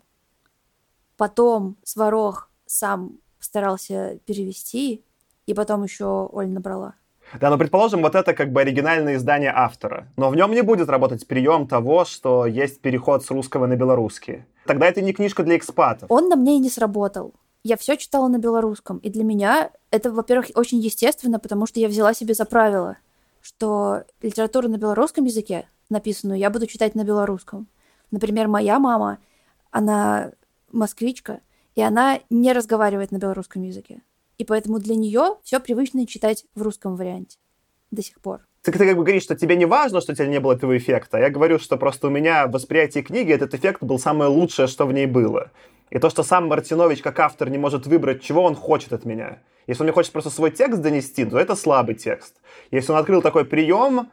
Потом Сварог сам старался перевести, и потом еще Оль набрала. Да, но предположим, вот это как бы оригинальное издание автора. Но в нем не будет работать прием того, что есть переход с русского на белорусский. Тогда это не книжка для экспатов. Он на мне и не сработал. Я все читала на белорусском. И для меня это, во-первых, очень естественно, потому что я взяла себе за правило, что литературу на белорусском языке написанную я буду читать на белорусском. Например, моя мама, она москвичка, и она не разговаривает на белорусском языке. И поэтому для нее все привычно читать в русском варианте до сих пор. Ты, ты как бы говоришь, что тебе не важно, что у тебя не было этого эффекта. Я говорю, что просто у меня в восприятии книги этот эффект был самое лучшее, что в ней было. И то, что сам Мартинович как автор не может выбрать, чего он хочет от меня. Если он мне хочет просто свой текст донести, то это слабый текст. Если он открыл такой прием,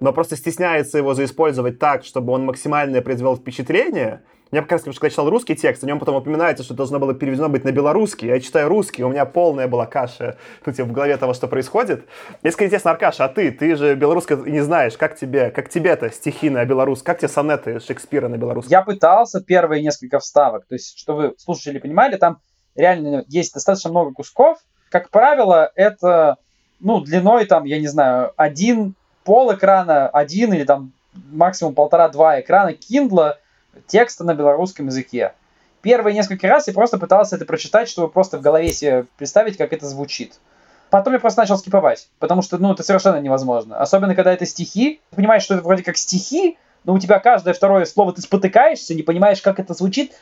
но просто стесняется его заиспользовать так, чтобы он максимально произвел впечатление, мне как раз, когда читал русский текст, о нем потом упоминается, что должно было переведено быть на белорусский. Я читаю русский, у меня полная была каша ну, типа, в голове того, что происходит. Если интересно, Аркаша, а ты? Ты же белоруска не знаешь. Как тебе, как тебе-то стихи на белорусском? Как тебе сонеты Шекспира на белорусском? Я пытался первые несколько вставок. То есть, что вы слушатели понимали, там реально есть достаточно много кусков. Как правило, это, ну, длиной там, я не знаю, один пол экрана, один или там максимум полтора-два экрана Kindle текста на белорусском языке. Первые несколько раз я просто пытался это прочитать, чтобы просто в голове себе представить, как это звучит. Потом я просто начал скиповать, потому что, ну, это совершенно невозможно. Особенно, когда это стихи. Ты понимаешь, что это вроде как стихи, но у тебя каждое второе слово ты спотыкаешься, не понимаешь, как это звучит,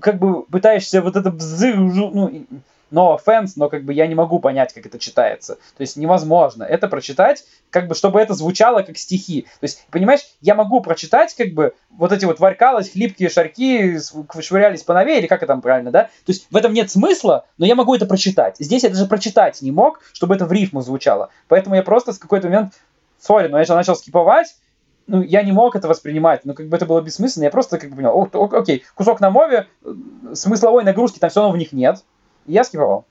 как бы пытаешься вот это ну, no offense, но как бы я не могу понять, как это читается. То есть невозможно это прочитать, как бы, чтобы это звучало как стихи. То есть, понимаешь, я могу прочитать, как бы, вот эти вот варкалось, хлипкие шарки швырялись по нове, или как это там правильно, да? То есть в этом нет смысла, но я могу это прочитать. Здесь я даже прочитать не мог, чтобы это в рифму звучало. Поэтому я просто в какой-то момент, сори, но я же начал скиповать, ну, я не мог это воспринимать, ну, как бы это было бессмысленно, я просто как бы понял, окей, кусок на мове, э, смысловой нагрузки там все равно в них нет, и я скипывал.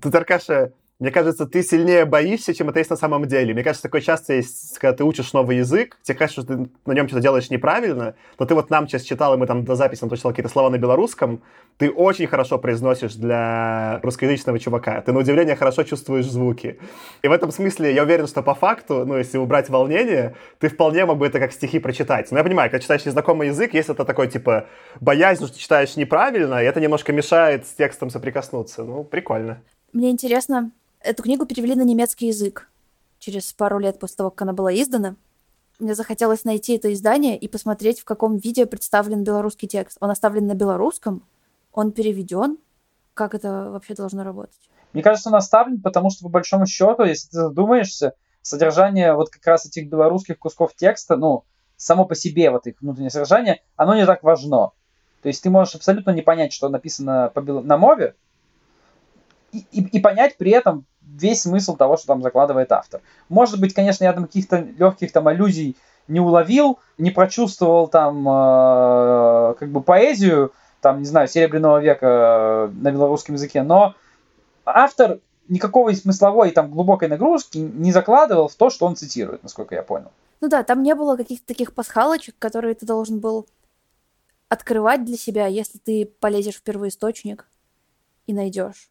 Тут, Аркаша, мне кажется, ты сильнее боишься, чем это есть на самом деле. Мне кажется, такое часто есть, когда ты учишь новый язык, тебе кажется, что ты на нем что-то делаешь неправильно, но ты вот нам сейчас читал, и мы там до записи наточили какие-то слова на белорусском, ты очень хорошо произносишь для русскоязычного чувака. Ты, на удивление, хорошо чувствуешь звуки. И в этом смысле я уверен, что по факту, ну, если убрать волнение, ты вполне мог бы это как стихи прочитать. Но я понимаю, когда читаешь незнакомый язык, есть это такой, типа, боязнь, что ты читаешь неправильно, и это немножко мешает с текстом соприкоснуться. Ну, прикольно. Мне интересно, Эту книгу перевели на немецкий язык через пару лет после того, как она была издана. Мне захотелось найти это издание и посмотреть, в каком виде представлен белорусский текст. Он оставлен на белорусском, он переведен. Как это вообще должно работать? Мне кажется, он оставлен, потому что, по большому счету, если ты задумаешься, содержание вот как раз этих белорусских кусков текста, ну, само по себе вот их внутреннее содержание, оно не так важно. То есть ты можешь абсолютно не понять, что написано по, на мове, и, и, понять при этом весь смысл того, что там закладывает автор. Может быть, конечно, я там каких-то легких там аллюзий не уловил, не прочувствовал там э, как бы поэзию, там, не знаю, Серебряного века э, на белорусском языке, но автор никакого смысловой там глубокой нагрузки не закладывал в то, что он цитирует, насколько я понял. Ну да, там не было каких-то таких пасхалочек, которые ты должен был открывать для себя, если ты полезешь в первоисточник и найдешь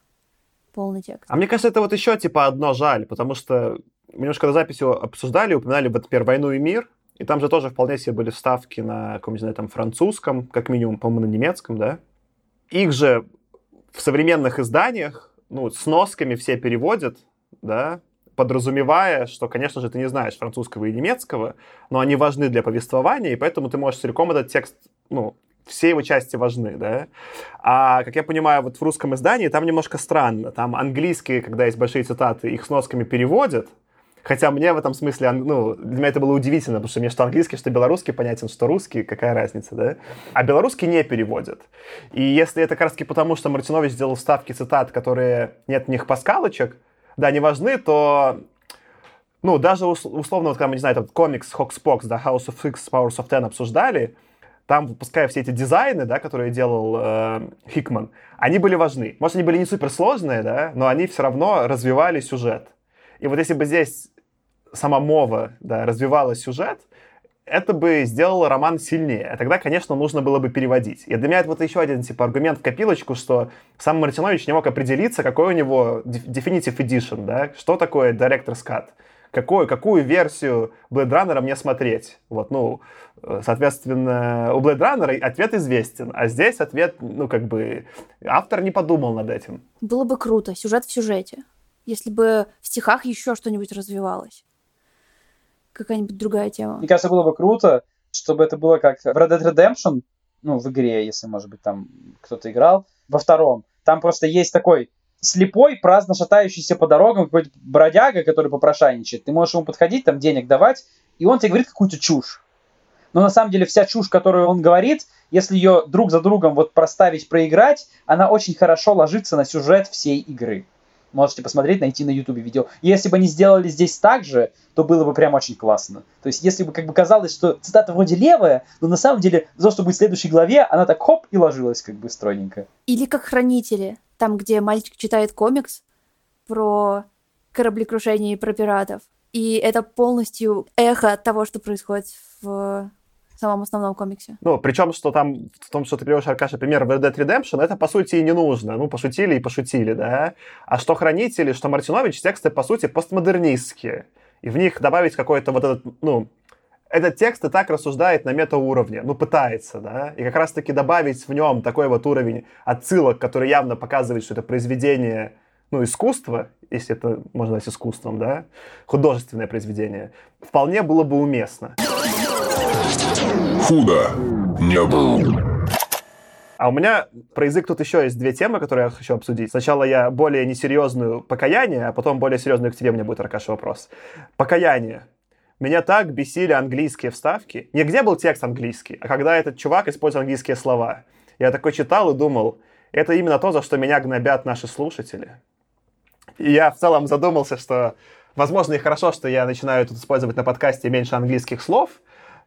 полный текст. А мне кажется, это вот еще типа одно жаль, потому что мы немножко до записи обсуждали, упоминали, например, «Войну и мир», и там же тоже вполне себе были вставки на каком-нибудь, знаю, там, французском, как минимум, по-моему, на немецком, да? Их же в современных изданиях, ну, с носками все переводят, да, подразумевая, что, конечно же, ты не знаешь французского и немецкого, но они важны для повествования, и поэтому ты можешь целиком этот текст, ну, все его части важны, да. А, как я понимаю, вот в русском издании там немножко странно. Там английские, когда есть большие цитаты, их с носками переводят, Хотя мне в этом смысле, ну, для меня это было удивительно, потому что мне что английский, что белорусский понятен, что русский, какая разница, да? А белорусский не переводят. И если это как раз потому, что Мартинович сделал вставки цитат, которые нет в них паскалочек, да, не важны, то ну, даже условно, вот, когда мы, не знаю, там, комикс Hoxpox, да, House of X, Powers of Ten обсуждали, там, выпуская все эти дизайны, да, которые делал э, Хикман, они были важны. Может, они были не суперсложные, да, но они все равно развивали сюжет. И вот если бы здесь сама мова, да, развивала сюжет, это бы сделало роман сильнее. А тогда, конечно, нужно было бы переводить. И для меня это вот еще один типа аргумент в копилочку, что сам Мартинович не мог определиться, какой у него Definitive Edition, да, что такое Director's Cut какую, какую версию Blade Runner мне смотреть. Вот, ну, соответственно, у Blade Runner ответ известен, а здесь ответ, ну, как бы, автор не подумал над этим. Было бы круто, сюжет в сюжете. Если бы в стихах еще что-нибудь развивалось. Какая-нибудь другая тема. Мне кажется, было бы круто, чтобы это было как в Red Dead Redemption, ну, в игре, если, может быть, там кто-то играл, во втором. Там просто есть такой слепой, праздно шатающийся по дорогам какой-то бродяга, который попрошайничает. Ты можешь ему подходить, там денег давать, и он тебе говорит какую-то чушь. Но на самом деле вся чушь, которую он говорит, если ее друг за другом вот проставить, проиграть, она очень хорошо ложится на сюжет всей игры. Можете посмотреть, найти на ютубе видео. Если бы они сделали здесь так же, то было бы прям очень классно. То есть, если бы как бы казалось, что цитата вроде левая, но на самом деле, за то, что будет в следующей главе, она так хоп и ложилась как бы стройненько. Или как хранители там, где мальчик читает комикс про кораблекрушение и про пиратов. И это полностью эхо того, что происходит в самом основном комиксе. Ну, причем, что там, в том, что ты приводишь, Аркаша, пример в Red Dead Redemption, это, по сути, и не нужно. Ну, пошутили и пошутили, да. А что Хранители, что Мартинович, тексты, по сути, постмодернистские. И в них добавить какой-то вот этот, ну, этот текст и так рассуждает на метауровне, ну, пытается, да, и как раз-таки добавить в нем такой вот уровень отсылок, который явно показывает, что это произведение, ну, искусства, если это можно назвать искусством, да, художественное произведение, вполне было бы уместно. Худо не было. А у меня про язык тут еще есть две темы, которые я хочу обсудить. Сначала я более несерьезную покаяние, а потом более серьезную к тебе мне будет, Аркаша, вопрос. Покаяние. Меня так бесили английские вставки. Не где был текст английский, а когда этот чувак использовал английские слова. Я такой читал и думал, это именно то, за что меня гнобят наши слушатели. И я в целом задумался, что, возможно, и хорошо, что я начинаю тут использовать на подкасте меньше английских слов,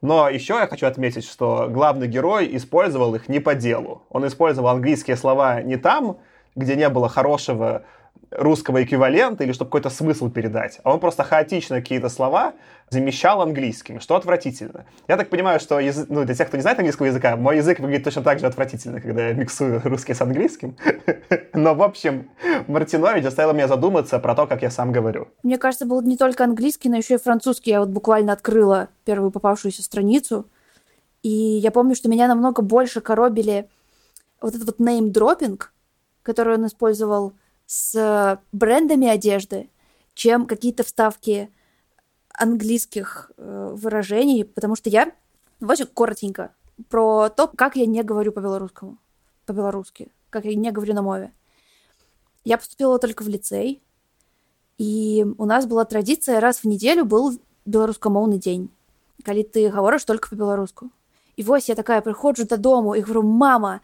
но еще я хочу отметить, что главный герой использовал их не по делу. Он использовал английские слова не там, где не было хорошего русского эквивалента или чтобы какой-то смысл передать, а он просто хаотично какие-то слова замещал английскими, что отвратительно. Я так понимаю, что язы... ну, для тех, кто не знает английского языка, мой язык выглядит точно так же отвратительно, когда я миксую русский с английским. Но, в общем, Мартинович заставил меня задуматься про то, как я сам говорю. Мне кажется, был не только английский, но еще и французский. Я вот буквально открыла первую попавшуюся страницу, и я помню, что меня намного больше коробили вот этот вот name-dropping, который он использовал с брендами одежды, чем какие-то вставки английских э, выражений, потому что я, ну, очень коротенько, про то, как я не говорю по-белорусскому, по-белорусски, как я не говорю на мове. Я поступила только в лицей, и у нас была традиция, раз в неделю был беларускамоўны день, калі ты гаворыш только по-беларуску. І вось я такая прыходжу дадому і говорю мама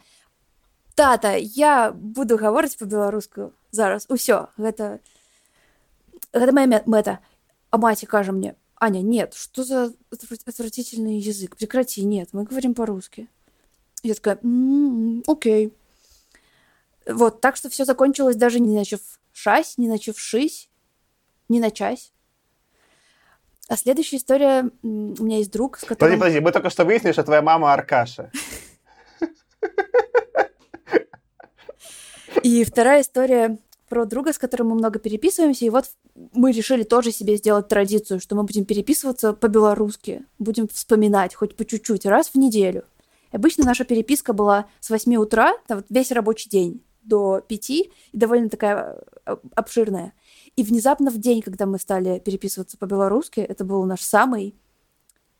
тата я буду гаворыць по-беларуску зараз. Усё гэта гэта моя мэта а маці кажа мне аня нет что за отвратительный язык? Прекрати нет мы говорим по-русски я такая м-м, окей вот так что все закончилось даже не начав шась не начавшись не начась. А следующая история у меня есть друг, с которым... Подожди, подожди, мы только что выяснили, что твоя мама Аркаша. И вторая история про друга, с которым мы много переписываемся, и вот мы решили тоже себе сделать традицию, что мы будем переписываться по-белорусски, будем вспоминать хоть по чуть-чуть, раз в неделю. Обычно наша переписка была с 8 утра, там вот весь рабочий день, до 5, и довольно такая э, обширная. И внезапно в день, когда мы стали переписываться по-белорусски, это был наш самый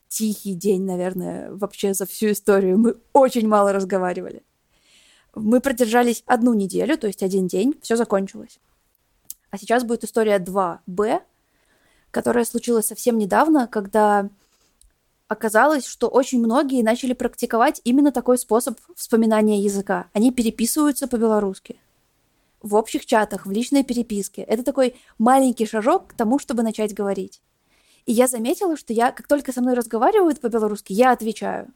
тихий день, наверное, вообще за всю историю. Мы очень мало разговаривали. Мы продержались одну неделю, то есть один день, все закончилось. А сейчас будет история 2Б, которая случилась совсем недавно, когда оказалось, что очень многие начали практиковать именно такой способ вспоминания языка. Они переписываются по-белорусски. В общих чатах, в личной переписке. Это такой маленький шажок к тому, чтобы начать говорить. И я заметила, что я, как только со мной разговаривают по-белорусски, я отвечаю.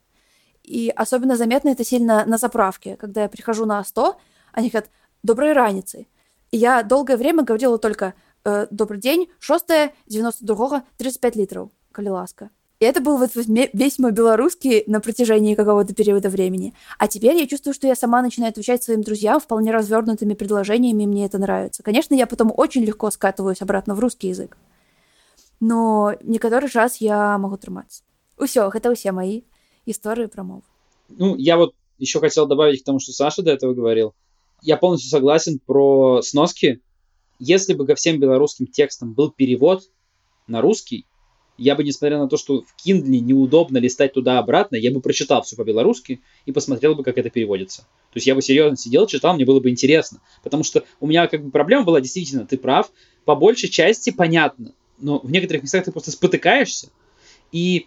И особенно заметно это сильно на заправке, когда я прихожу на 100, они говорят «доброй раницы». И я долгое время говорила только э, «добрый день, 6 92 35 литров, коли ласка». И это был вот весь мой белорусский на протяжении какого-то периода времени. А теперь я чувствую, что я сама начинаю отвечать своим друзьям вполне развернутыми предложениями, и мне это нравится. Конечно, я потом очень легко скатываюсь обратно в русский язык. Но некоторый раз я могу трымацца. Усё, это все мои истории про мову. Ну, я вот еще хотел добавить к тому, что Саша до этого говорил. Я полностью согласен про сноски. Если бы ко всем белорусским текстам был перевод на русский, я бы, несмотря на то, что в Kindle неудобно листать туда-обратно, я бы прочитал все по-белорусски и посмотрел бы, как это переводится. То есть я бы серьезно сидел, читал, мне было бы интересно. Потому что у меня как бы проблема была, действительно, ты прав, по большей части понятно. Но в некоторых местах ты просто спотыкаешься, и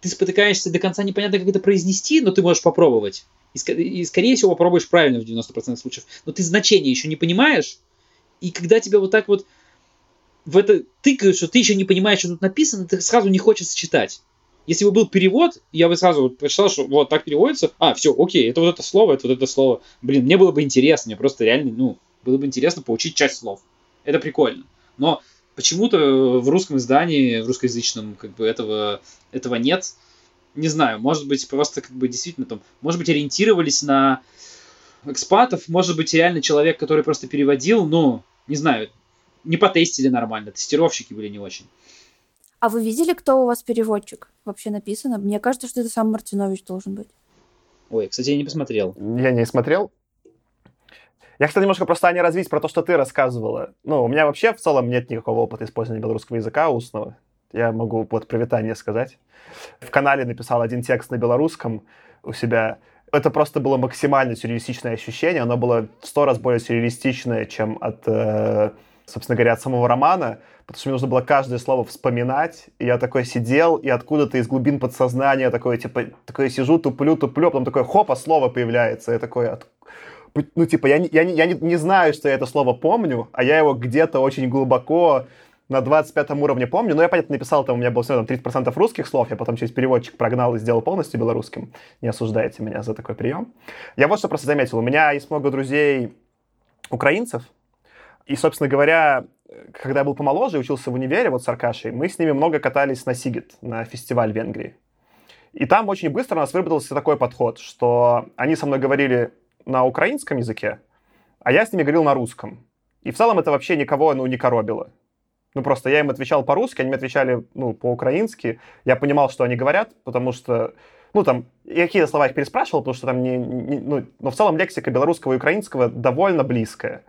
ты спотыкаешься до конца непонятно, как это произнести, но ты можешь попробовать. И, и скорее всего, попробуешь правильно в 90% случаев. Но ты значение еще не понимаешь, и когда тебя вот так вот в это тыкают, что ты еще не понимаешь, что тут написано, ты сразу не хочется читать. Если бы был перевод, я бы сразу вот прочитал, что вот так переводится, а, все, окей, это вот это слово, это вот это слово. Блин, мне было бы интересно, мне просто реально, ну, было бы интересно получить часть слов. Это прикольно. Но почему-то в русском издании, в русскоязычном, как бы этого, этого нет. не знаю, может быть, просто как бы действительно там, может быть, ориентировались на экспатов, может быть, реально человек, который просто переводил, ну, не знаю, не потестили нормально, тестировщики были не очень. А вы видели, кто у вас переводчик? Вообще написано. Мне кажется, что это сам Мартинович должен быть. Ой, кстати, я не посмотрел. Я не смотрел. Я хотел немножко просто, Аня, развить про то, что ты рассказывала. Ну, у меня вообще в целом нет никакого опыта использования белорусского языка устного. Я могу вот про Витание сказать. В канале написал один текст на белорусском у себя. Это просто было максимально сюрреалистичное ощущение. Оно было в сто раз более сюрреалистичное, чем от, э, собственно говоря, от самого романа, потому что мне нужно было каждое слово вспоминать. И я такой сидел, и откуда-то из глубин подсознания такой, типа, такой сижу, туплю, туплю, а потом такое, хопа, слово появляется. Я такой, от... ну, типа, я, я, я не, не знаю, что я это слово помню, а я его где-то очень глубоко на 25 уровне помню, но я, понятно, написал, там у меня было там 30% русских слов, я потом через переводчик прогнал и сделал полностью белорусским. Не осуждайте меня за такой прием. Я вот что просто заметил. У меня есть много друзей украинцев, и, собственно говоря, когда я был помоложе, учился в универе, вот с Аркашей, мы с ними много катались на Сигет, на фестиваль в Венгрии. И там очень быстро у нас выработался такой подход, что они со мной говорили на украинском языке, а я с ними говорил на русском. И в целом это вообще никого ну, не коробило. Ну, просто я им отвечал по-русски, они мне отвечали, ну, по-украински. Я понимал, что они говорят, потому что, ну, там, какие-то слова их переспрашивал, потому что там не, не ну, но в целом лексика белорусского и украинского довольно близкая.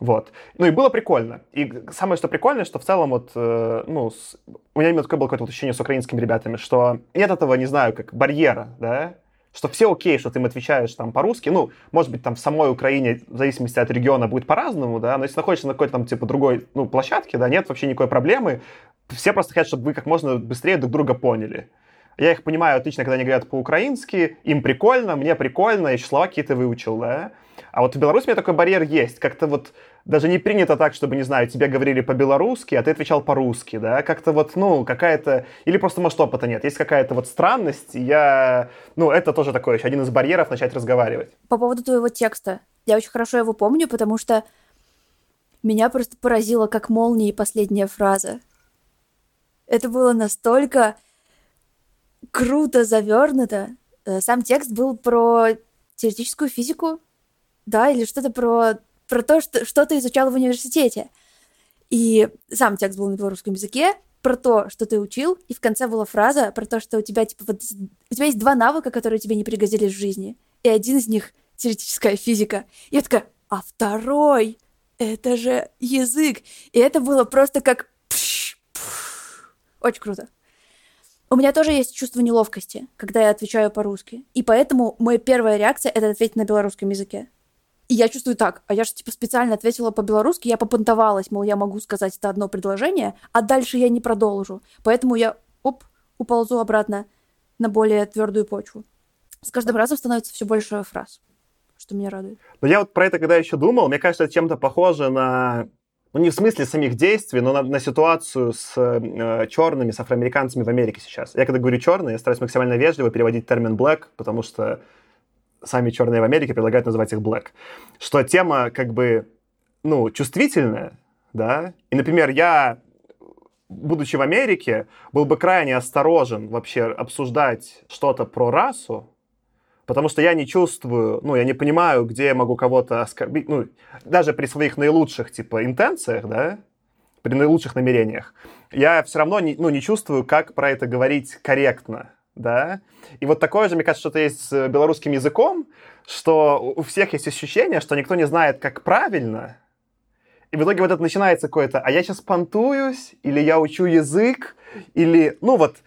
Вот. Ну, и было прикольно. И самое, что прикольное, что в целом вот, э, ну, с... у меня именно такое было какое-то вот ощущение с украинскими ребятами, что нет этого, не знаю, как барьера, да, что все окей, что ты им отвечаешь там по-русски, ну, может быть, там в самой Украине, в зависимости от региона, будет по-разному, да, но если находишься на какой-то там, типа, другой, ну, площадке, да, нет вообще никакой проблемы, все просто хотят, чтобы вы как можно быстрее друг друга поняли. Я их понимаю отлично, когда они говорят по-украински, им прикольно, мне прикольно, я еще слова какие-то выучил, да. А вот в Беларуси у меня такой барьер есть. Как-то вот даже не принято так, чтобы, не знаю, тебе говорили по-белорусски, а ты отвечал по-русски, да, как-то вот, ну, какая-то, или просто, может, опыта нет, есть какая-то вот странность, я, ну, это тоже такой еще один из барьеров начать разговаривать. По поводу твоего текста, я очень хорошо его помню, потому что меня просто поразила как молнией последняя фраза. Это было настолько круто завернуто. Э, сам текст был про теоретическую физику, да, или что-то про про то, что, что ты изучал в университете. И сам текст был на белорусском языке, про то, что ты учил, и в конце была фраза про то, что у тебя, типа, вот, у тебя есть два навыка, которые тебе не пригодились в жизни, и один из них — теоретическая физика. И я такая, а второй — это же язык. И это было просто как... Очень круто. У меня тоже есть чувство неловкости, когда я отвечаю по-русски. И поэтому моя первая реакция — это ответить на белорусском языке. И я чувствую так, а я же типа специально ответила по-белорусски, я попонтовалась, мол, я могу сказать это одно предложение, а дальше я не продолжу. Поэтому я, оп, уползу обратно на более твердую почву. С каждым разом становится все больше фраз, что меня радует. Но я вот про это когда еще думал, мне кажется, это чем-то похоже на ну не в смысле самих действий, но на, на ситуацию с э, черными, с афроамериканцами в Америке сейчас. Я когда говорю черные, я стараюсь максимально вежливо переводить термин black, потому что сами черные в Америке предлагают называть их black. Что тема как бы, ну, чувствительная, да, и, например, я, будучи в Америке, был бы крайне осторожен вообще обсуждать что-то про расу, потому что я не чувствую, ну, я не понимаю, где я могу кого-то оскорбить, ну, даже при своих наилучших, типа, интенциях, да, при наилучших намерениях, я все равно не, ну, не чувствую, как про это говорить корректно, да. И вот такое же, мне кажется, что-то есть с белорусским языком, что у всех есть ощущение, что никто не знает, как правильно. И в итоге вот это начинается какое-то, а я сейчас понтуюсь, или я учу язык, или, ну вот,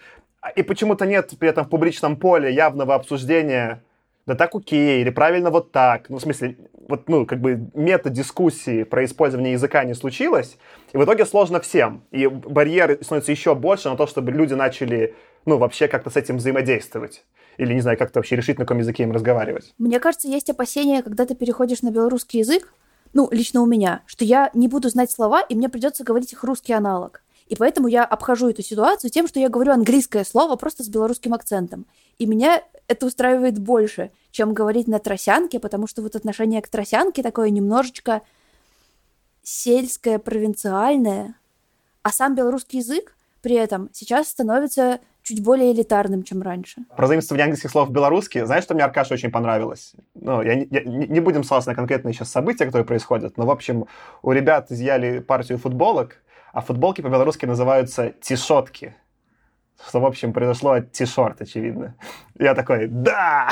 и почему-то нет при этом в публичном поле явного обсуждения, да так окей, или правильно вот так. Ну, в смысле, вот, ну, как бы мета-дискуссии про использование языка не случилось, и в итоге сложно всем. И барьер становится еще больше на то, чтобы люди начали ну, вообще как-то с этим взаимодействовать. Или, не знаю, как-то вообще решить, на каком языке им разговаривать. Мне кажется, есть опасения, когда ты переходишь на белорусский язык, ну, лично у меня, что я не буду знать слова, и мне придется говорить их русский аналог. И поэтому я обхожу эту ситуацию тем, что я говорю английское слово просто с белорусским акцентом. И меня это устраивает больше, чем говорить на тросянке, потому что вот отношение к тросянке такое немножечко сельское, провинциальное. А сам белорусский язык при этом сейчас становится чуть более элитарным, чем раньше. Про заимствование английских слов в белорусский. Знаешь, что мне Аркаша очень понравилось? Ну, я не, я не будем ссылаться на конкретные сейчас события, которые происходят, но, в общем, у ребят изъяли партию футболок, а футболки по-белорусски называются тишотки. Что, в общем, произошло от тишорт, очевидно. Я такой, да!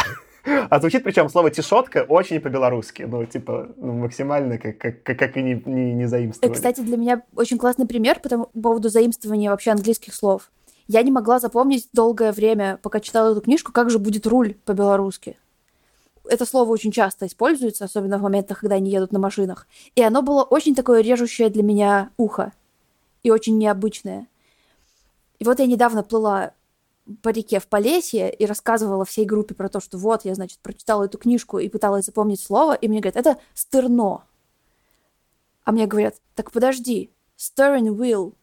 А звучит причем слово тишотка очень по-белорусски. Ну, типа, ну, максимально как, как, как и не, не, не заимствовали. Кстати, для меня очень классный пример по поводу заимствования вообще английских слов. Я не могла запомнить долгое время, пока читала эту книжку, как же будет руль по-белорусски. Это слово очень часто используется, особенно в моментах, когда они едут на машинах. И оно было очень такое режущее для меня ухо. И очень необычное. И вот я недавно плыла по реке в Полесье и рассказывала всей группе про то, что вот, я, значит, прочитала эту книжку и пыталась запомнить слово, и мне говорят, это стерно. А мне говорят, так подожди, steering wheel,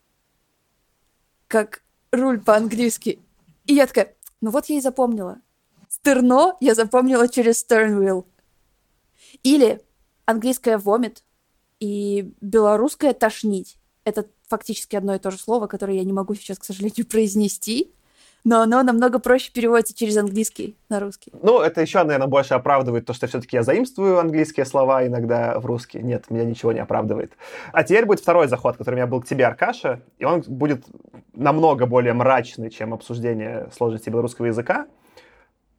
как руль по-английски. И я такая, ну вот я и запомнила. Стерно я запомнила через steering. Или английское вомит и белорусское тошнить. Это фактически одно и то же слово, которое я не могу сейчас, к сожалению, произнести но оно намного проще переводится через английский на русский. Ну, это еще, наверное, больше оправдывает то, что все-таки я заимствую английские слова иногда в русский. Нет, меня ничего не оправдывает. А теперь будет второй заход, который у меня был к тебе, Аркаша, и он будет намного более мрачный, чем обсуждение сложности белорусского языка.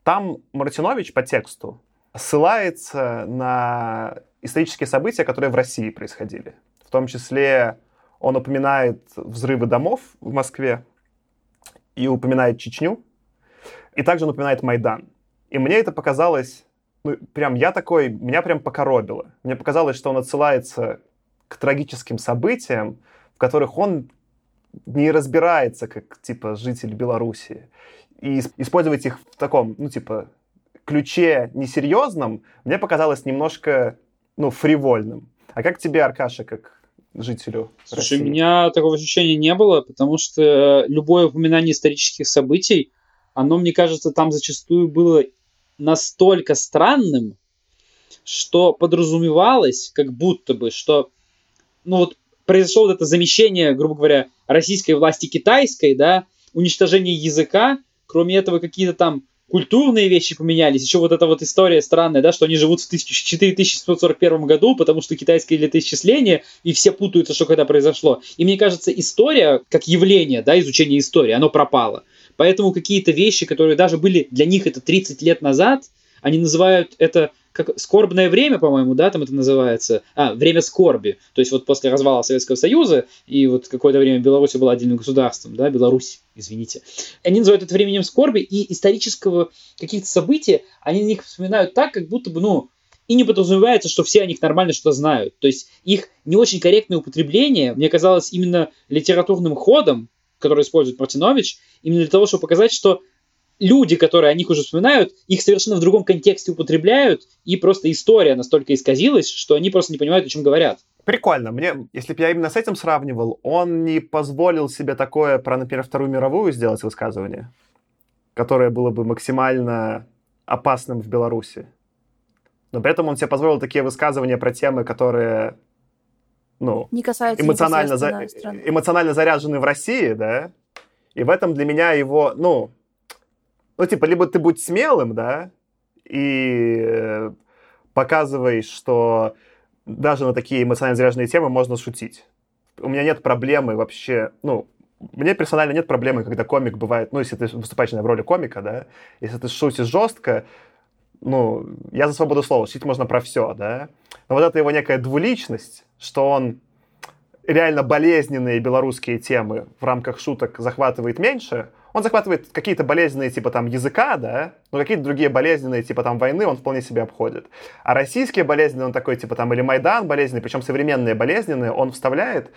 Там Мартинович по тексту ссылается на исторические события, которые в России происходили. В том числе он упоминает взрывы домов в Москве, и упоминает Чечню, и также он упоминает Майдан. И мне это показалось, ну, прям я такой, меня прям покоробило. Мне показалось, что он отсылается к трагическим событиям, в которых он не разбирается, как, типа, житель Белоруссии. И использовать их в таком, ну, типа, ключе несерьезном, мне показалось немножко, ну, фривольным. А как тебе, Аркаша, как жителю Слушай, России? у меня такого ощущения не было, потому что любое упоминание исторических событий, оно, мне кажется, там зачастую было настолько странным, что подразумевалось, как будто бы, что ну вот произошло вот это замещение, грубо говоря, российской власти китайской, да, уничтожение языка, кроме этого какие-то там культурные вещи поменялись. Еще вот эта вот история странная, да, что они живут в 4741 году, потому что китайское летоисчисление, и все путаются, что когда произошло. И мне кажется, история, как явление, да, изучение истории, оно пропало. Поэтому какие-то вещи, которые даже были для них это 30 лет назад, они называют это как скорбное время, по-моему, да, там это называется, а, время скорби, то есть вот после развала Советского Союза, и вот какое-то время Беларусь была отдельным государством, да, Беларусь, извините. Они называют это временем скорби, и исторического каких-то событий, они на них вспоминают так, как будто бы, ну, и не подразумевается, что все о них нормально что знают. То есть их не очень корректное употребление, мне казалось, именно литературным ходом, который использует Мартинович, именно для того, чтобы показать, что люди, которые о них уже вспоминают, их совершенно в другом контексте употребляют, и просто история настолько исказилась, что они просто не понимают, о чем говорят. Прикольно. Мне, если бы я именно с этим сравнивал, он не позволил себе такое про, например, Вторую мировую сделать высказывание, которое было бы максимально опасным в Беларуси. Но при этом он себе позволил такие высказывания про темы, которые ну, не касаются эмоционально, за... эмоционально заряжены в России, да, и в этом для меня его, ну, ну, типа, либо ты будь смелым, да, и э, показываешь, что даже на такие эмоционально заряженные темы можно шутить. У меня нет проблемы вообще, ну, мне персонально нет проблемы, когда комик бывает, ну, если ты выступаешь в роли комика, да, если ты шутишь жестко, ну, я за свободу слова, шутить можно про все, да, но вот эта его некая двуличность, что он реально болезненные белорусские темы в рамках шуток захватывает меньше, он захватывает какие-то болезненные типа там языка, да, но какие-то другие болезненные типа там войны он вполне себе обходит. А российские болезненные он такой типа там или Майдан болезненный, причем современные болезненные он вставляет.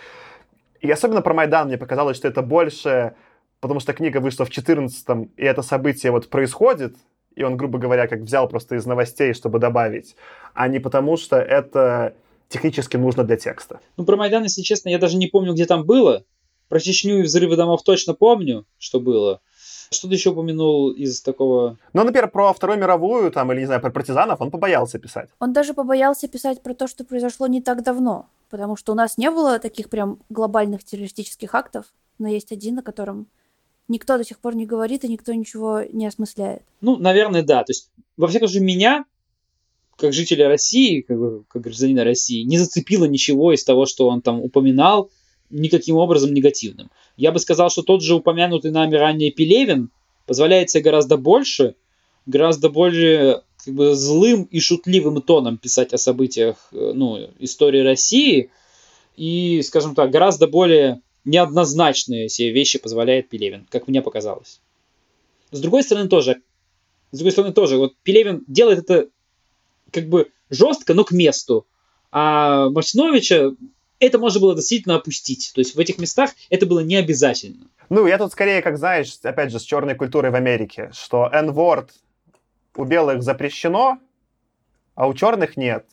И особенно про Майдан мне показалось, что это больше, потому что книга вышла в 14-м, и это событие вот происходит, и он, грубо говоря, как взял просто из новостей, чтобы добавить, а не потому что это технически нужно для текста. Ну, про Майдан, если честно, я даже не помню, где там было. Про Чечню и взрывы домов точно помню, что было. Что ты еще упомянул из такого... Ну, например, про Вторую мировую, там, или, не знаю, про партизанов он побоялся писать. Он даже побоялся писать про то, что произошло не так давно, потому что у нас не было таких прям глобальных террористических актов, но есть один, на котором никто до сих пор не говорит и никто ничего не осмысляет. Ну, наверное, да. То есть, во всяком случае, меня, как жителя России, как, бы, как гражданина России, не зацепило ничего из того, что он там упоминал, никаким образом негативным. Я бы сказал, что тот же упомянутый нами ранее Пелевин позволяет себе гораздо больше, гораздо более как бы, злым и шутливым тоном писать о событиях э, ну, истории России. И, скажем так, гораздо более неоднозначные все вещи позволяет Пелевин, как мне показалось. С другой стороны тоже, с другой стороны тоже, вот Пелевин делает это как бы жестко, но к месту. А Мартиновича это можно было действительно опустить. То есть в этих местах это было не обязательно. Ну, я тут скорее, как знаешь, опять же, с черной культурой в Америке, что N-word у белых запрещено, а у черных нет.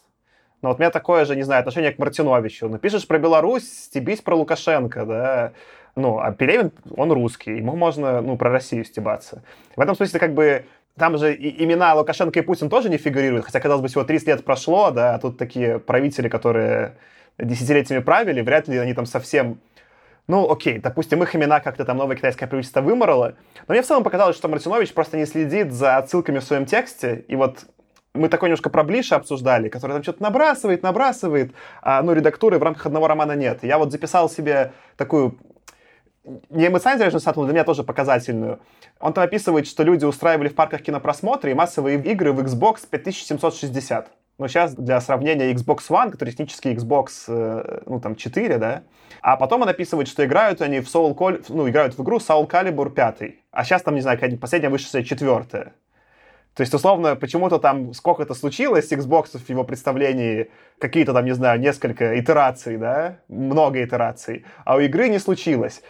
Но вот у меня такое же, не знаю, отношение к Мартиновичу. Ну, пишешь про Беларусь, стебись про Лукашенко, да. Ну, а Пелевин, он русский, ему можно, ну, про Россию стебаться. В этом смысле, как бы, там же и имена Лукашенко и Путин тоже не фигурируют, хотя, казалось бы, всего 30 лет прошло, да, а тут такие правители, которые десятилетиями правили, вряд ли они там совсем ну, окей, допустим, их имена как-то там новое китайское правительство выморало, но мне в целом показалось, что Мартинович просто не следит за отсылками в своем тексте, и вот мы такой немножко про Блиша обсуждали, который там что-то набрасывает, набрасывает, а, ну, редактуры в рамках одного романа нет. Я вот записал себе такую не эмоциональную статую, для меня тоже показательную. Он там описывает, что люди устраивали в парках кинопросмотры и массовые игры в Xbox 5760. Но сейчас для сравнения Xbox One, который технически Xbox, э, ну, там, 4, да, а потом он описывает, что играют они в Soul Cal... ну, играют в игру Soul Calibur 5. А сейчас там, не знаю, последняя вышедшая четвертая. То есть, условно, почему-то там сколько-то случилось Xbox в его представлении, какие-то там, не знаю, несколько итераций, да, много итераций, а у игры не случилось.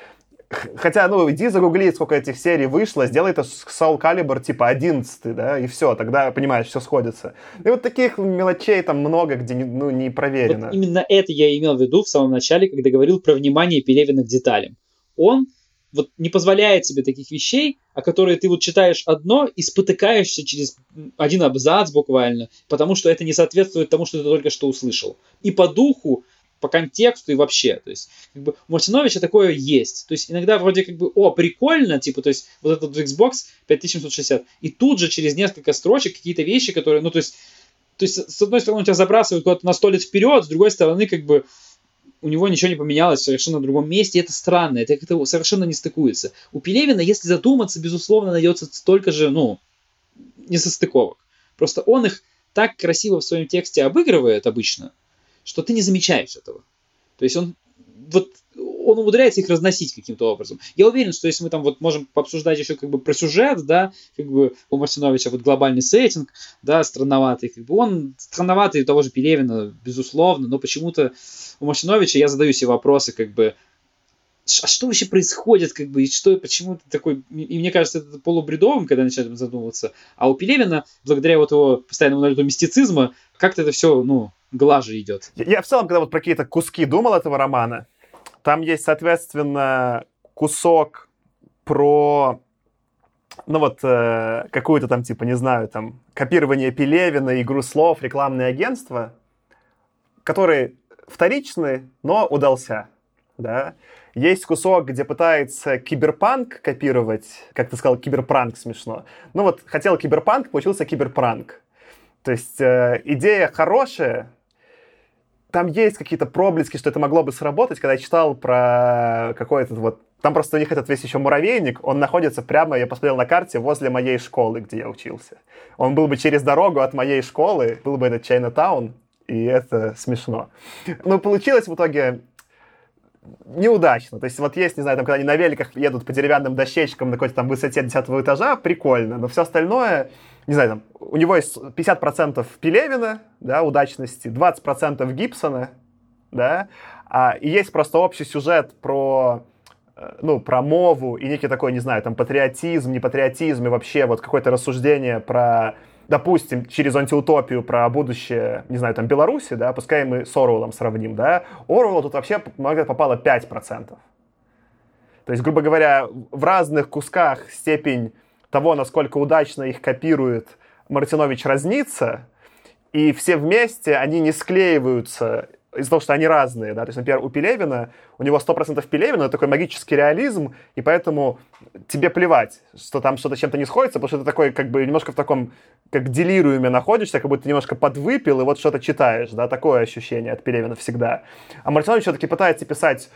Хотя, ну, иди загугли, сколько этих серий вышло, сделай это с Soul Calibur типа 11, да, и все, тогда, понимаешь, все сходится. И вот таких мелочей там много, где, ну, не проверено. Вот именно это я имел в виду в самом начале, когда говорил про внимание Пелевина к деталям. Он вот не позволяет себе таких вещей, о которые ты вот читаешь одно и спотыкаешься через один абзац буквально, потому что это не соответствует тому, что ты только что услышал. И по духу по контексту и вообще. То есть, как бы, у Мартиновича такое есть. То есть, иногда вроде как бы, о, прикольно, типа, то есть, вот этот Xbox 5760, и тут же через несколько строчек какие-то вещи, которые, ну, то есть, то есть, с одной стороны, тебя забрасывают куда-то на сто вперед, с другой стороны, как бы, у него ничего не поменялось в совершенно другом месте, это странно, это как-то совершенно не стыкуется. У Пелевина, если задуматься, безусловно, найдется столько же, ну, несостыковок. Просто он их так красиво в своем тексте обыгрывает обычно, что ты не замечаешь этого. То есть он вот он умудряется их разносить каким-то образом. Я уверен, что если мы там вот можем пообсуждать еще как бы про сюжет, да, как бы у Мартиновича вот глобальный сеттинг, да, странноватый, как бы он странноватый у того же Пелевина, безусловно, но почему-то у Мартиновича я задаю себе вопросы, как бы, а что вообще происходит, как бы, и что, почему ты такой, и мне кажется, это полубредовым, когда начинаем задумываться, а у Пелевина, благодаря вот его постоянному налету мистицизма, как-то это все, ну, глаже идет. Я, я в целом, когда вот про какие-то куски думал этого романа, там есть, соответственно, кусок про ну вот э, какую-то там, типа, не знаю, там, копирование Пелевина, игру слов, рекламное агентство, который вторичный, но удался, да. Есть кусок, где пытается киберпанк копировать, как ты сказал, киберпранк смешно. Ну вот, хотел киберпанк, получился киберпранк. То есть э, идея хорошая, там есть какие-то проблески, что это могло бы сработать, когда я читал про какой-то вот... Там просто у них этот весь еще муравейник, он находится прямо, я посмотрел на карте, возле моей школы, где я учился. Он был бы через дорогу от моей школы, был бы этот Чайна-таун, и это смешно. Но получилось в итоге неудачно. То есть вот есть, не знаю, там, когда они на великах едут по деревянным дощечкам на какой-то там высоте 10 этажа, прикольно, но все остальное, не знаю, там, у него есть 50% Пелевина, да, удачности, 20% Гибсона, да, а, и есть просто общий сюжет про э, ну, про мову и некий такой, не знаю, там, патриотизм, не патриотизм и вообще вот какое-то рассуждение про допустим, через антиутопию про будущее, не знаю, там, Беларуси, да, пускай мы с Оруэллом сравним, да, Оруэллу тут вообще попало 5%. То есть, грубо говоря, в разных кусках степень того, насколько удачно их копирует Мартинович разнится, и все вместе они не склеиваются из-за того, что они разные, да, то есть, например, у Пелевина, у него 100% Пелевина, такой магический реализм, и поэтому тебе плевать, что там что-то чем-то не сходится, потому что ты такой, как бы, немножко в таком, как делируме находишься, как будто немножко подвыпил, и вот что-то читаешь, да, такое ощущение от Пелевина всегда. А Мартинович все-таки пытается писать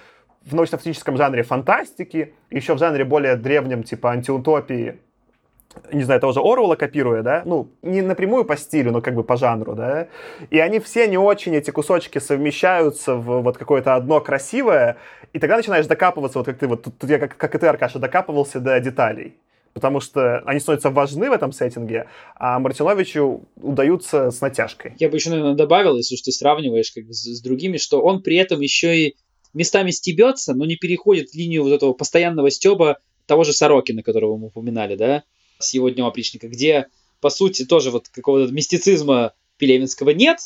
в научно-фантастическом жанре фантастики, еще в жанре более древнем, типа антиутопии, не знаю, того же Оруэлла копируя, да, ну, не напрямую по стилю, но как бы по жанру, да, и они все не очень, эти кусочки совмещаются в вот какое-то одно красивое, и тогда начинаешь докапываться, вот как ты, вот тут, тут я, как, как и ты, Аркаша, докапывался до деталей, потому что они становятся важны в этом сеттинге, а Мартиновичу удаются с натяжкой. Я бы еще, наверное, добавил, если уж ты сравниваешь как с, с другими, что он при этом еще и местами стебется, но не переходит линию вот этого постоянного стеба того же Сорокина, которого мы упоминали, да, с его днем опричника, где, по сути, тоже вот какого-то мистицизма Пелевинского нет.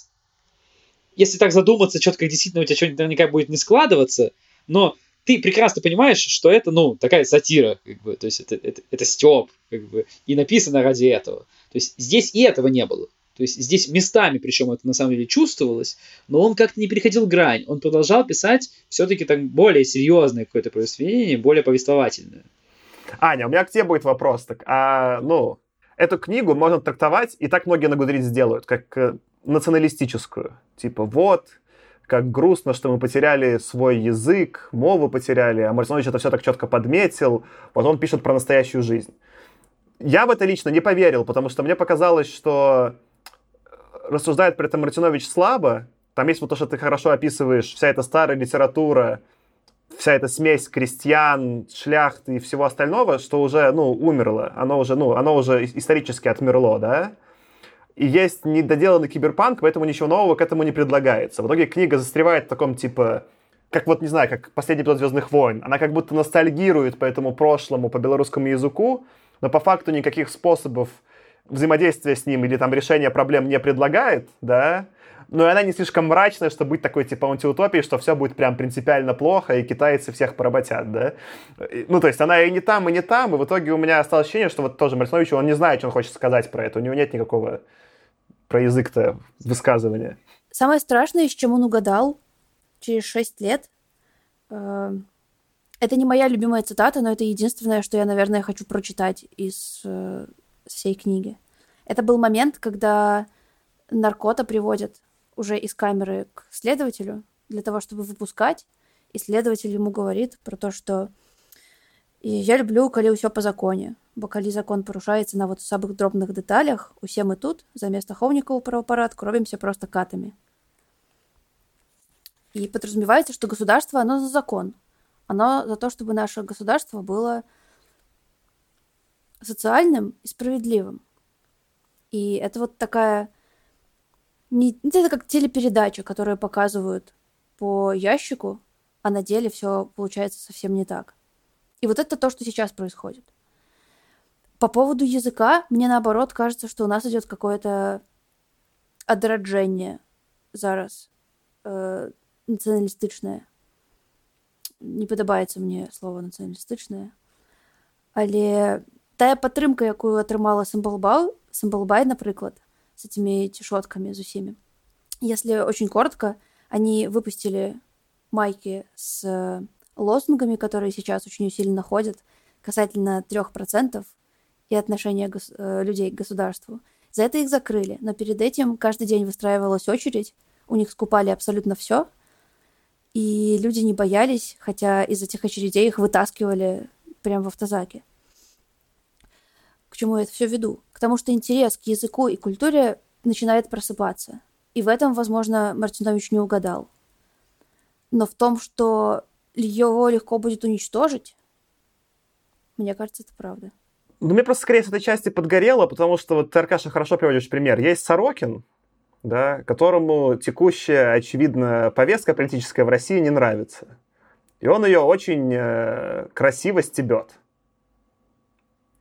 Если так задуматься, как действительно у тебя что-нибудь наверняка будет не складываться, но ты прекрасно понимаешь, что это, ну, такая сатира, как бы, то есть это, это, это стёб, как бы, и написано ради этого. То есть здесь и этого не было. То есть здесь местами, причем это на самом деле чувствовалось, но он как-то не переходил грань. Он продолжал писать все-таки так более серьезное какое-то произведение, более повествовательное. Аня, у меня к тебе будет вопрос. Так, а, ну, эту книгу можно трактовать, и так многие на Гудриц сделают, как э, националистическую. Типа, вот, как грустно, что мы потеряли свой язык, мову потеряли, а Мартинович это все так четко подметил, вот он пишет про настоящую жизнь. Я в это лично не поверил, потому что мне показалось, что рассуждает при этом Мартинович слабо, там есть вот то, что ты хорошо описываешь, вся эта старая литература, вся эта смесь крестьян, шляхты и всего остального, что уже, ну, умерло. Оно уже, ну, оно уже исторически отмерло, да? И есть недоделанный киберпанк, поэтому ничего нового к этому не предлагается. В итоге книга застревает в таком, типа, как вот, не знаю, как последний эпизод «Звездных войн». Она как будто ностальгирует по этому прошлому, по белорусскому языку, но по факту никаких способов взаимодействия с ним или там решения проблем не предлагает, да, но она не слишком мрачная, чтобы быть такой, типа, антиутопией, что все будет прям принципиально плохо, и китайцы всех поработят, да? Ну, то есть она и не там, и не там, и в итоге у меня осталось ощущение, что вот тоже Марсинович, он не знает, что он хочет сказать про это, у него нет никакого про язык-то высказывания. Самое страшное, с чем он угадал через шесть лет, э, это не моя любимая цитата, но это единственное, что я, наверное, хочу прочитать из э, всей книги. Это был момент, когда наркота приводят уже из камеры к следователю для того, чтобы выпускать. И следователь ему говорит про то, что и я люблю, коли ўсё по законе. Бо калі закон парушаецца на вот самых дробных деталях, усе мы тут замест ахоўнікаў правапарадку робімся просто катами. И подразумевается, что государство, оно за закон. Оно за то, чтобы наше государство было социальным и справедливым. И это вот такая не, ну, это как телепередача, которую показывают по ящику, а на деле все получается совсем не так. И вот это то, что сейчас происходит. По поводу языка, мне наоборот кажется, что у нас идет какое-то одраджение зараз э, националистичное. Не падабаецца мне слово нацыяналістычнае але тая падтрымка якую атрымала самбалбау самбалбай напрыклад с этими тишотками зусими. Если очень коротко, они выпустили майки с э, лозунгами, которые сейчас очень усиленно ходят, касательно трех процентов и отношения гос- э, людей к государству. За это их закрыли, но перед этим каждый день выстраивалась очередь, у них скупали абсолютно все, и люди не боялись, хотя из этих очередей их вытаскивали прямо в автозаке. Чему я это все веду? К тому, что интерес к языку и культуре начинает просыпаться. И в этом, возможно, Мартинович не угадал. Но в том, что его легко будет уничтожить, мне кажется, это правда. Ну, мне просто скорее с этой части подгорело, потому что вот ты, Аркаша, хорошо приводишь пример. Есть Сорокин, да, которому текущая, очевидно, повестка политическая в России не нравится. И он ее очень э, красиво стебет.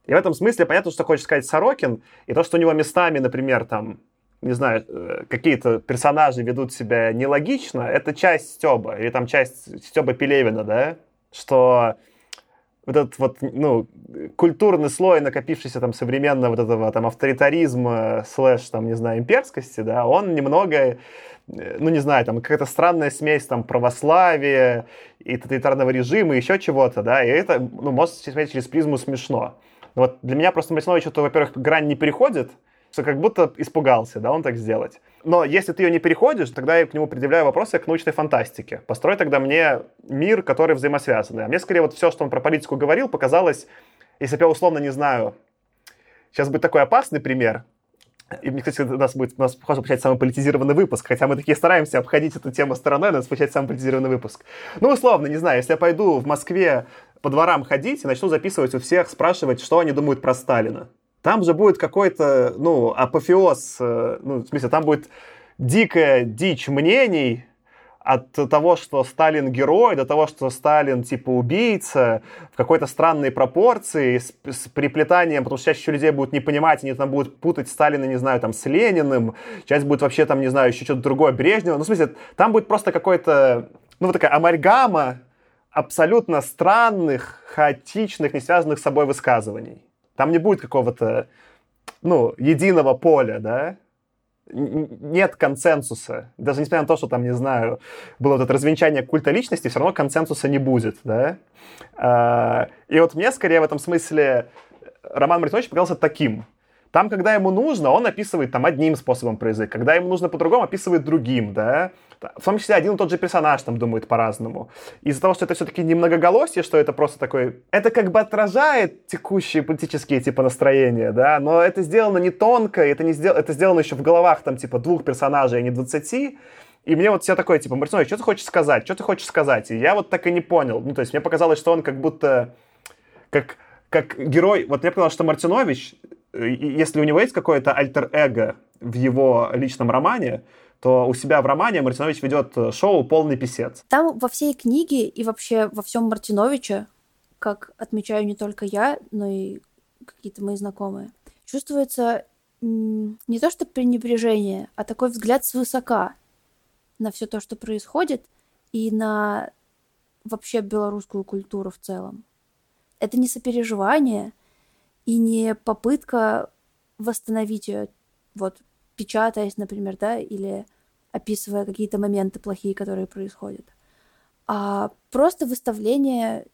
И в этом смысле понятно, что хочет сказать Сорокин, и то, что у него местами, например, там, не знаю, э, какие-то персонажи ведут себя нелогично, это часть Стеба, или там часть Стеба Пелевина, да, что вот этот вот, ну, культурный слой, накопившийся там современного вот этого там авторитаризма слэш, там, не знаю, имперскости, да, он немного, э, ну, не знаю, там, какая-то странная смесь там православия и тоталитарного режима, еще чего-то, да, и это, ну, может смотреть через призму смешно. Вот для меня просто Мартинович, это, во-первых, грань не переходит, что как будто испугался, да, он так сделать. Но если ты ее не переходишь, тогда я к нему предъявляю вопросы к научной фантастике. Построй тогда мне мир, который взаимосвязанный. А мне скорее вот все, что он про политику говорил, показалось, если бы я условно не знаю, сейчас будет такой опасный пример, и мне, кстати, у нас будет, у нас, похоже, получается самый политизированный выпуск, хотя мы такие стараемся обходить эту тему стороной, у нас получается самый политизированный выпуск. Ну, условно, не знаю, если я пойду в Москве по дворам ходить и начну записывать у всех, спрашивать, что они думают про Сталина, там же будет какой-то, ну, апофеоз, э, ну, в смысле, там будет дикая дичь мнений от того, что Сталин герой, до того, что Сталин типа убийца, в какой-то странной пропорции, с, с приплетанием, потому что чаще людей будут не понимать, они там будут путать Сталина, не знаю, там, с Лениным, часть будет вообще там, не знаю, еще что-то другое, Брежнева. Ну, в смысле, там будет просто какой-то, ну, вот такая амальгама абсолютно странных, хаотичных, не связанных с собой высказываний. Там не будет какого-то, ну, единого поля, да? Нет консенсуса. Даже несмотря на то, что там, не знаю, было вот это развенчание культа личности, все равно консенсуса не будет, да? А, и вот мне скорее в этом смысле Роман Маритинович показался таким. Там, когда ему нужно, он описывает там одним способом про язык. Когда ему нужно по-другому, описывает другим, да. В том числе один и тот же персонаж там думает по-разному. Из-за того, что это все-таки не многоголосие, что это просто такой... Это как бы отражает текущие политические типа настроения, да, но это сделано не тонко, это, не сдел... это сделано еще в головах там типа двух персонажей, а не двадцати. И мне вот все такое, типа, Мартинович, что ты хочешь сказать? Что ты хочешь сказать? И я вот так и не понял. Ну, то есть мне показалось, что он как будто... Как, как герой... Вот мне показалось, что Мартинович если у него есть какое-то альтер-эго в его личном романе, то у себя в романе Мартинович ведет э, шоу «Полный писец». Там во всей книге и вообще во всем Мартиновиче, как отмечаю не только я, но и какие-то мои знакомые, чувствуется не то что пренебрежение, а такой взгляд свысока на все то, что происходит, и на вообще белорусскую культуру в целом. Это не сопереживание, и не попытка восстановить ее, вот, печатаясь, например, да, или описывая какие-то моменты плохие, которые происходят, а просто выставление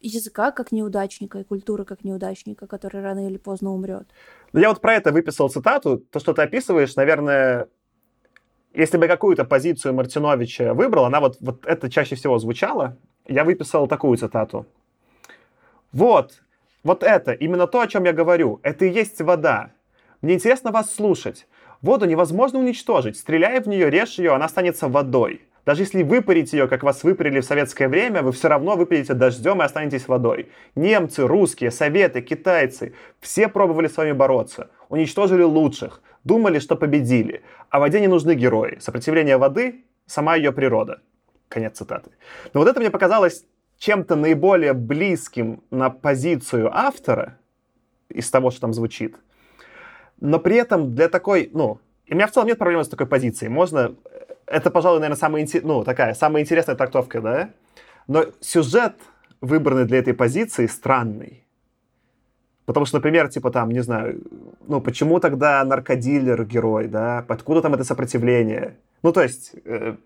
языка как неудачника и культуры как неудачника, который рано или поздно умрет. Ну, я вот про это выписал цитату. То, что ты описываешь, наверное, если бы какую-то позицию Мартиновича выбрал, она вот, вот это чаще всего звучало, я выписал такую цитату. Вот, вот это, именно то, о чем я говорю. Это и есть вода. Мне интересно вас слушать. Воду невозможно уничтожить. Стреляя в нее, режь ее, она останется водой. Даже если выпарить ее, как вас выпарили в советское время, вы все равно выпарите дождем и останетесь водой. Немцы, русские, советы, китайцы – все пробовали с вами бороться. Уничтожили лучших. Думали, что победили. А воде не нужны герои. Сопротивление воды – сама ее природа. Конец цитаты. Но вот это мне показалось чем-то наиболее близким на позицию автора из того, что там звучит. Но при этом для такой, ну, у меня в целом нет проблемы с такой позицией. Можно, это, пожалуй, наверное, самая, ну, такая, самая интересная трактовка, да? Но сюжет, выбранный для этой позиции, странный. Потому что, например, типа там, не знаю, ну почему тогда наркодилер герой, да? Откуда там это сопротивление? Ну, то есть, э,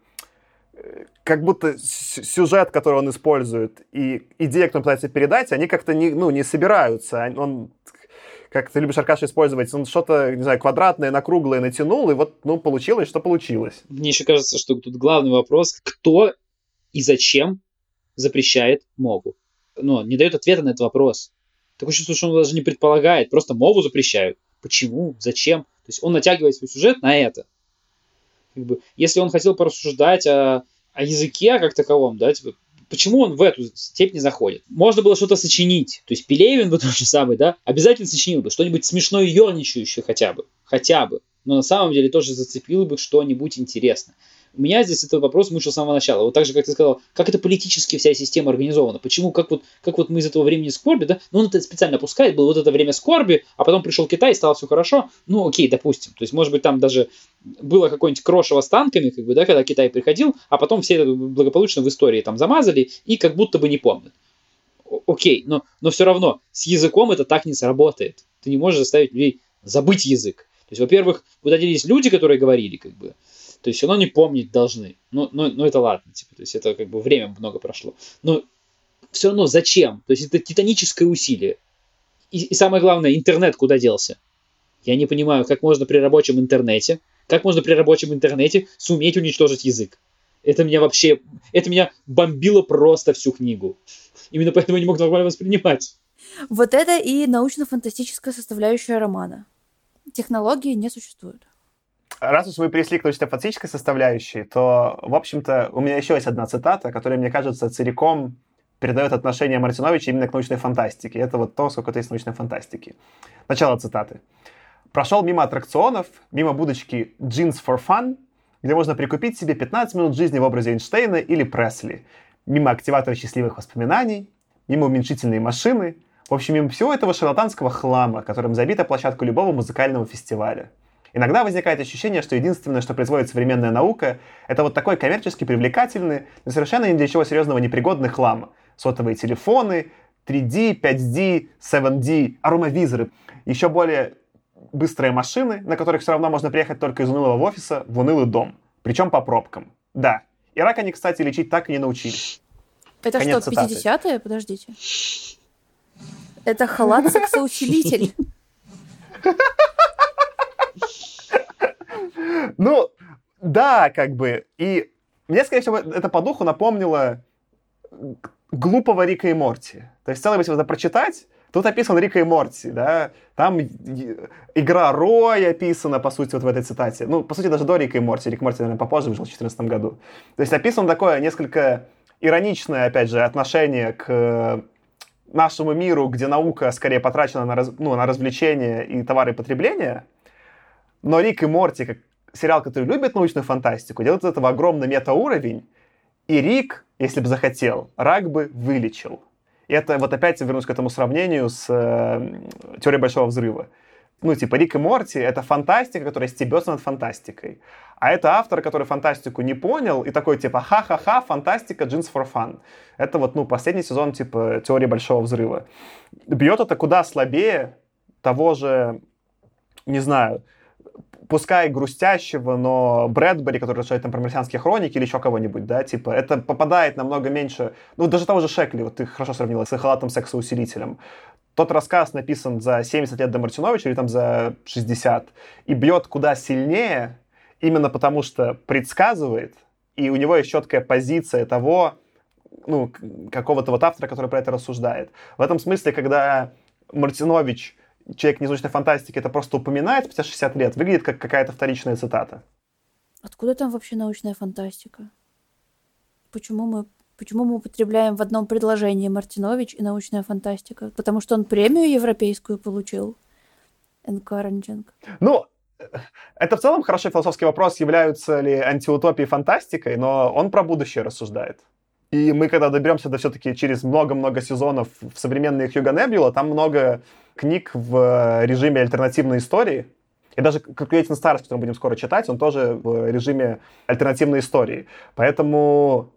как будто сюжет, который он использует, и идея, которую он пытается передать, они как-то не, ну, не собираются. Он, как ты любишь, Аркаша, использовать, он что-то, не знаю, квадратное на круглое натянул, и вот, ну, получилось, что получилось. Мне еще кажется, что тут главный вопрос, кто и зачем запрещает мову? Ну, не дает ответа на этот вопрос. Такое чувство, что он даже не предполагает, просто мову запрещают. Почему? Зачем? То есть он натягивает свой сюжет на это. Как бы, если он хотел порассуждать о, о языке как таковом, да, типа, почему он в эту степь не заходит? Можно было что-то сочинить. То есть Пелевин бы тот же самый, да, обязательно сочинил бы что-нибудь смешное ерничающее хотя бы. Хотя бы. Но на самом деле тоже зацепил бы что-нибудь интересное. Меня здесь этот вопрос мучил с самого начала. Вот так же, как ты сказал, как это политически вся система организована. Почему, как вот, как вот мы из этого времени скорби, да, ну он это специально опускает, было вот это время скорби, а потом пришел Китай, стало все хорошо. Ну окей, допустим. То есть, может быть, там даже было какое-нибудь крошево с танками, как бы, да, когда Китай приходил, а потом все это благополучно в истории там замазали и как будто бы не помнят. окей, но, но все равно с языком это так не сработает. Ты не можешь заставить людей забыть язык. То есть, во-первых, вот один есть люди, которые говорили, как бы, то есть все равно не помнить должны. Ну, ну, ну это ладно, типа, то есть это как бы время много прошло. Но все равно зачем? То есть это титаническое усилие. И, и самое главное, интернет куда делся? Я не понимаю, как можно при рабочем интернете, как можно при рабочем интернете суметь уничтожить язык. Это меня вообще, это меня бомбило просто всю книгу. Именно поэтому я не мог нормально воспринимать. Вот это и научно-фантастическая составляющая романа. Технологии не существуют. Раз уж вы пришли к научно-фантастической составляющей, то, в общем-то, у меня еще есть одна цитата, которая, мне кажется, целиком передает отношение Мартиновича именно к научной фантастике. Это вот то, сколько это есть научной фантастики. Начало цитаты. «Прошел мимо аттракционов, мимо будочки Jeans for Fun, где можно прикупить себе 15 минут жизни в образе Эйнштейна или Пресли, мимо активатора счастливых воспоминаний, мимо уменьшительной машины, в общем, мимо всего этого шарлатанского хлама, которым забита площадка любого музыкального фестиваля. Иногда возникает ощущение, что единственное, что производит современная наука, это вот такой коммерчески привлекательный, но совершенно ни для чего серьезного непригодный хлам. Сотовые телефоны, 3D, 5D, 7D, аромавизоры, еще более быстрые машины, на которых все равно можно приехать только из унылого офиса в унылый дом. Причем по пробкам. Да. И рак они, кстати, лечить так и не научились. Это Конец что, 50-е? Подождите. Это халат сексоусилитель. Ну, да, как бы. И мне, скорее всего, это по духу напомнило глупого Рика и Морти. То есть, в целом, если это прочитать, тут описан Рика и Морти, да, там игра Рой описана, по сути, вот в этой цитате. Ну, по сути, даже до Рика и Морти. Рик Морти, наверное, попозже вышел в 2014 году. То есть описано такое несколько ироничное, опять же, отношение к нашему миру, где наука скорее потрачена на, раз, ну, на развлечения и товары потребления, но Рик и Морти, как сериал, который любит научную фантастику, делает из этого огромный метауровень, и Рик, если бы захотел, рак бы вылечил. И это вот опять вернусь к этому сравнению с э, теорией Большого Взрыва. Ну, типа, Рик и Морти — это фантастика, которая стебется над фантастикой. А это автор, который фантастику не понял, и такой, типа, ха-ха-ха, фантастика, джинс for fun. Это вот, ну, последний сезон, типа, теории Большого Взрыва. Бьет это куда слабее того же, не знаю, пускай грустящего, но Брэдбери, который там про марсианские хроники или еще кого-нибудь, да, типа, это попадает намного меньше, ну, даже того же Шекли, вот ты хорошо сравнила с халатом сексоусилителем. Тот рассказ написан за 70 лет до Мартиновича или там за 60, и бьет куда сильнее, именно потому что предсказывает, и у него есть четкая позиция того, ну, какого-то вот автора, который про это рассуждает. В этом смысле, когда Мартинович человек незвучной фантастики это просто упоминает спустя 60 лет, выглядит как какая-то вторичная цитата. Откуда там вообще научная фантастика? Почему мы, почему мы употребляем в одном предложении Мартинович и научная фантастика? Потому что он премию европейскую получил. Encouraging. Ну, это в целом хороший философский вопрос, являются ли антиутопии фантастикой, но он про будущее рассуждает. И мы, когда доберемся до все-таки через много-много сезонов в современные Хьюга Небюла, там много книг в режиме альтернативной истории. И даже Calculating Stars, который мы будем скоро читать, он тоже в режиме альтернативной истории. Поэтому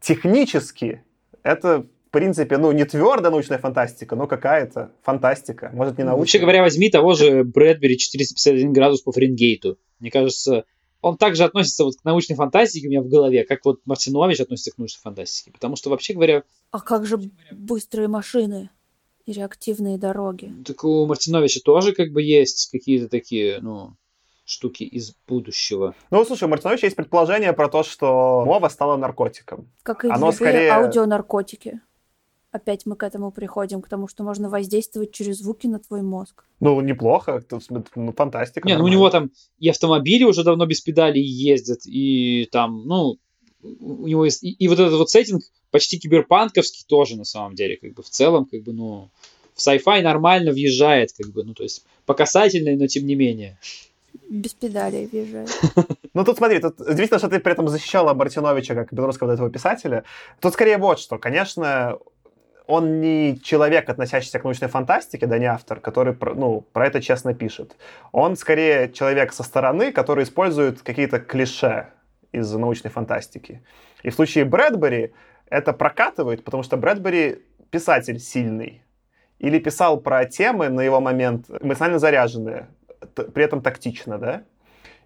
технически это в принципе, ну, не твердая научная фантастика, но какая-то фантастика. Может, не научная. Вообще говоря, возьми того же Брэдбери 451 градус по Фаренгейту. Мне кажется, он также относится вот к научной фантастике у меня в голове, как вот Мартинович относится к научной фантастике. Потому что, вообще говоря... А как же быстрые машины и реактивные дороги? Так у Мартиновича тоже как бы есть какие-то такие, ну, штуки из будущего. Ну, слушай, у Мартиновича есть предположение про то, что мова стала наркотиком. Как и Оно скорее... аудионаркотики опять мы к этому приходим, к тому, что можно воздействовать через звуки на твой мозг. Ну, неплохо, ну, фантастика. Не, ну у него там и автомобили уже давно без педалей ездят, и там, ну, у него есть... И, и вот этот вот сеттинг почти киберпанковский тоже, на самом деле, как бы в целом, как бы, ну, в sci-fi нормально въезжает, как бы, ну, то есть по касательной, но тем не менее. Без педалей въезжает. Ну, тут смотри, тут удивительно, что ты при этом защищала Мартиновича как белорусского этого писателя. Тут скорее вот что. Конечно, он не человек, относящийся к научной фантастике, да не автор, который ну, про это честно пишет. Он скорее человек со стороны, который использует какие-то клише из научной фантастики. И в случае Брэдбери это прокатывает, потому что Брэдбери писатель сильный или писал про темы на его момент эмоционально заряженные, при этом тактично, да?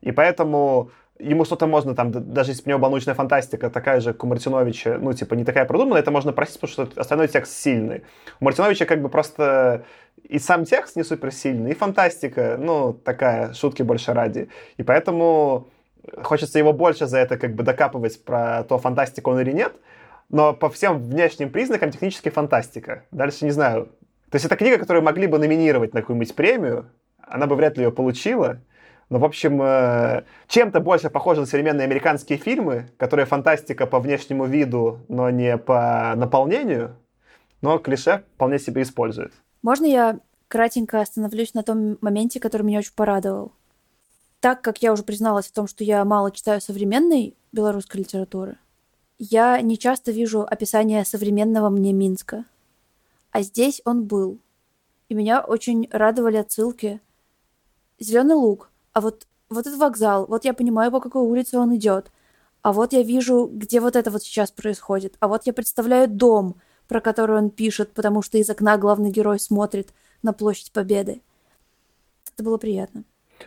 И поэтому ему что-то можно там, даже если у него была научная фантастика, такая же, как у Мартиновича, ну, типа, не такая продуманная, это можно простить, потому что остальной текст сильный. У Мартиновича как бы просто и сам текст не суперсильный, и фантастика, ну, такая, шутки больше ради. И поэтому хочется его больше за это как бы докапывать про то, фантастика он или нет, но по всем внешним признакам технически фантастика. Дальше не знаю. То есть это книга, которую могли бы номинировать на какую-нибудь премию, она бы вряд ли ее получила, но, в общем, э, чем-то больше похоже на современные американские фильмы, которые фантастика по внешнему виду, но не по наполнению, но клише вполне себе использует. Можно я кратенько остановлюсь на том моменте, который меня очень порадовал? Так как я уже призналась в том, что я мало читаю современной белорусской литературы, я не часто вижу описание современного мне Минска. А здесь он был. И меня очень радовали отсылки. Зеленый луг, а вот, вот этот вокзал, вот я понимаю, по какой улице он идет, а вот я вижу, где вот это вот сейчас происходит, а вот я представляю дом, про который он пишет, потому что из окна главный герой смотрит на площадь Победы. Это было приятно.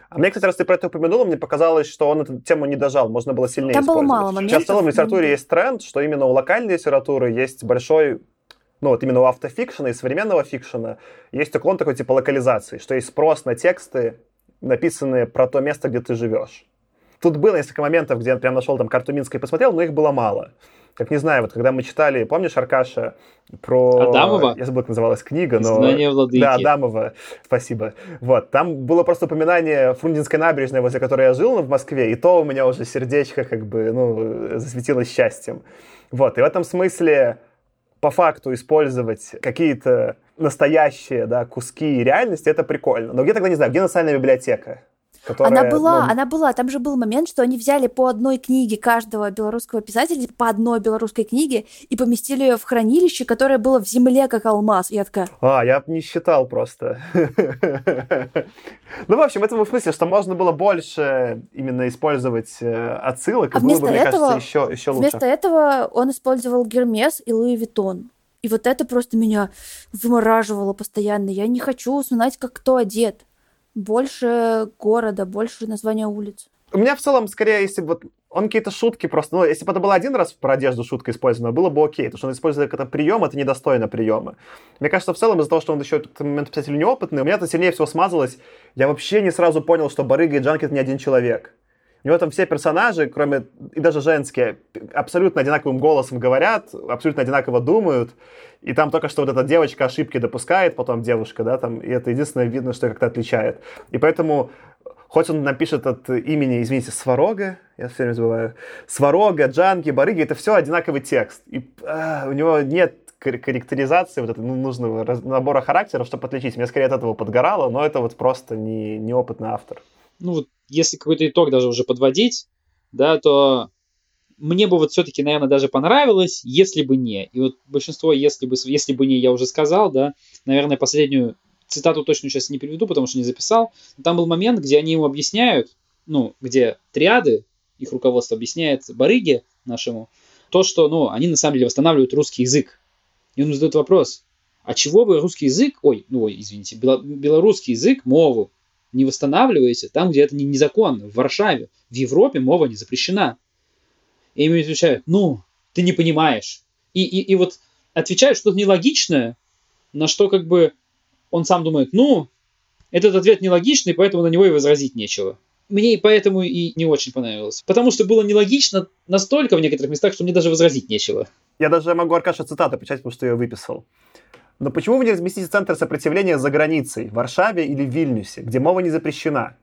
А мне, кстати, раз ты про это упомянула, мне показалось, что он эту тему не дожал, можно было сильнее Там было мало моментов. Сейчас в целом в литературе есть тренд, что именно у локальной литературы есть большой ну вот именно у автофикшена и современного фикшена есть уклон такой типа локализации, что есть спрос на тексты написанные про то место, где ты живешь. Тут было несколько моментов, где я прям нашел там карту Минска и посмотрел, но их было мало. Как не знаю, вот когда мы читали, помнишь, Аркаша, про... Адамова? Я забыл, как называлась книга, но... Знание владыки. Да, Адамова, спасибо. Вот, там было просто упоминание Фрунзенской набережной, возле которой я жил в Москве, и то у меня уже сердечко как бы, ну, засветилось счастьем. Вот, и в этом смысле по факту использовать какие-то настоящие да, куски реальности, это прикольно. Но где тогда, не знаю, где национальная библиотека? Которая, она была, ну... она была. Там же был момент, что они взяли по одной книге каждого белорусского писателя, по одной белорусской книге, и поместили ее в хранилище, которое было в земле, как алмаз. Я такая... А, я не считал просто. Ну, в общем, это в смысле, что можно было больше именно использовать э, отсылок, а вместо этого, еще, еще лучше. Вместо этого он использовал Гермес и Луи Виттон. И вот это просто меня вымораживало постоянно. Я не хочу узнать, как кто одет больше города, больше названия улиц. У меня в целом, скорее, если вот он какие-то шутки просто... Ну, если бы это было один раз про одежду шутка использована, было бы окей. Потому что он использует какой-то прием, это недостойно приема. Мне кажется, в целом из-за того, что он еще в этот момент писатель неопытный, у меня это сильнее всего смазалось. Я вообще не сразу понял, что Барыга и Джанки — это не один человек. У него там все персонажи, кроме и даже женские, абсолютно одинаковым голосом говорят, абсолютно одинаково думают. И там только что вот эта девочка ошибки допускает, потом девушка, да, там, и это единственное видно, что как-то отличает. И поэтому, хоть он напишет от имени, извините, Сварога, я все время забываю, Сварога, Джанги, Барыги, это все одинаковый текст. И а, у него нет характеризации вот этого ну, нужного набора характеров, чтобы отличить. Мне скорее от этого подгорало, но это вот просто не, неопытный автор. Ну вот если какой-то итог даже уже подводить, да, то мне бы вот все-таки, наверное, даже понравилось, если бы не. И вот большинство, если бы, если бы не, я уже сказал, да, наверное, последнюю цитату точно сейчас не приведу, потому что не записал. Там был момент, где они ему объясняют, ну, где триады, их руководство объясняет Барыге нашему, то, что, ну, они на самом деле восстанавливают русский язык. И он задает вопрос, а чего вы русский язык, ой, ну, ой, извините, белорусский язык, мову, не восстанавливаете там, где это незаконно, в Варшаве, в Европе мова не запрещена. И ему отвечают, ну, ты не понимаешь. И, и, и вот отвечают что-то нелогичное, на что как бы он сам думает, ну, этот ответ нелогичный, поэтому на него и возразить нечего. Мне поэтому и не очень понравилось. Потому что было нелогично настолько в некоторых местах, что мне даже возразить нечего. Я даже могу Аркаша цитату почитать, потому что я ее выписал. Но почему вы не разместите центр сопротивления за границей, в Варшаве или в Вильнюсе, где мова не запрещена?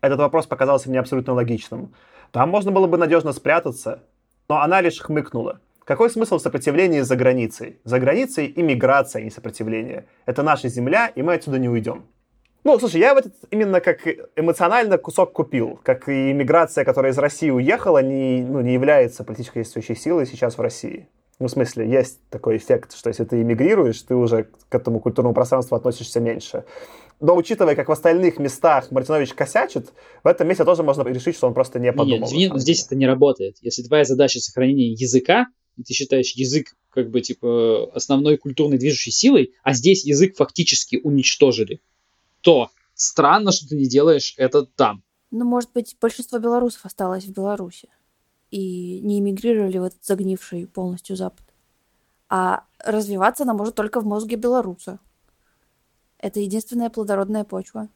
Этот вопрос показался мне абсолютно логичным. Там можно было бы надежно спрятаться, но она лишь хмыкнула. Какой смысл в сопротивлении за границей? За границей иммиграция, а не сопротивление. Это наша земля, и мы отсюда не уйдем. Ну, слушай, я в этот именно как эмоционально кусок купил. Как и иммиграция, которая из России уехала, не, ну, не является политической действующей силой сейчас в России. Ну, в смысле, есть такой эффект, что если ты эмигрируешь, ты уже к этому культурному пространству относишься меньше. Но учитывая, как в остальных местах Мартинович косячит, в этом месте тоже можно решить, что он просто не подумал. Нет, нет здесь это не работает. Если твоя задача сохранения языка, и ты считаешь язык как бы, типа, основной культурной движущей силой, а здесь язык фактически уничтожили, то странно, что ты не делаешь это там. Ну, может быть, большинство белорусов осталось в Беларуси и не эмигрировали в этот загнивший полностью Запад. А развиваться она может только в мозге белоруса. Это единственная плодородная почва.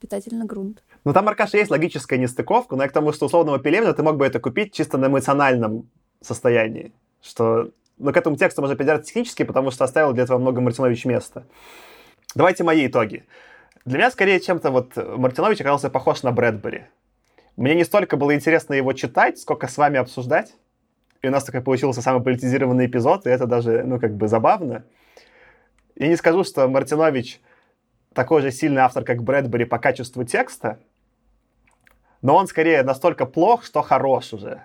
Питательный грунт. Ну, там, Аркаша, есть логическая нестыковка, но я к тому, что условного Пелевина ты мог бы это купить чисто на эмоциональном состоянии. Что, ну, к этому тексту можно придираться технически, потому что оставил для этого много Мартинович места. Давайте мои итоги. Для меня скорее чем-то вот Мартинович оказался похож на Брэдбери. Мне не столько было интересно его читать, сколько с вами обсуждать. И у нас такой получился самый политизированный эпизод, и это даже, ну, как бы забавно. Я не скажу, что Мартинович такой же сильный автор, как Брэдбери по качеству текста, но он скорее настолько плох, что хорош уже.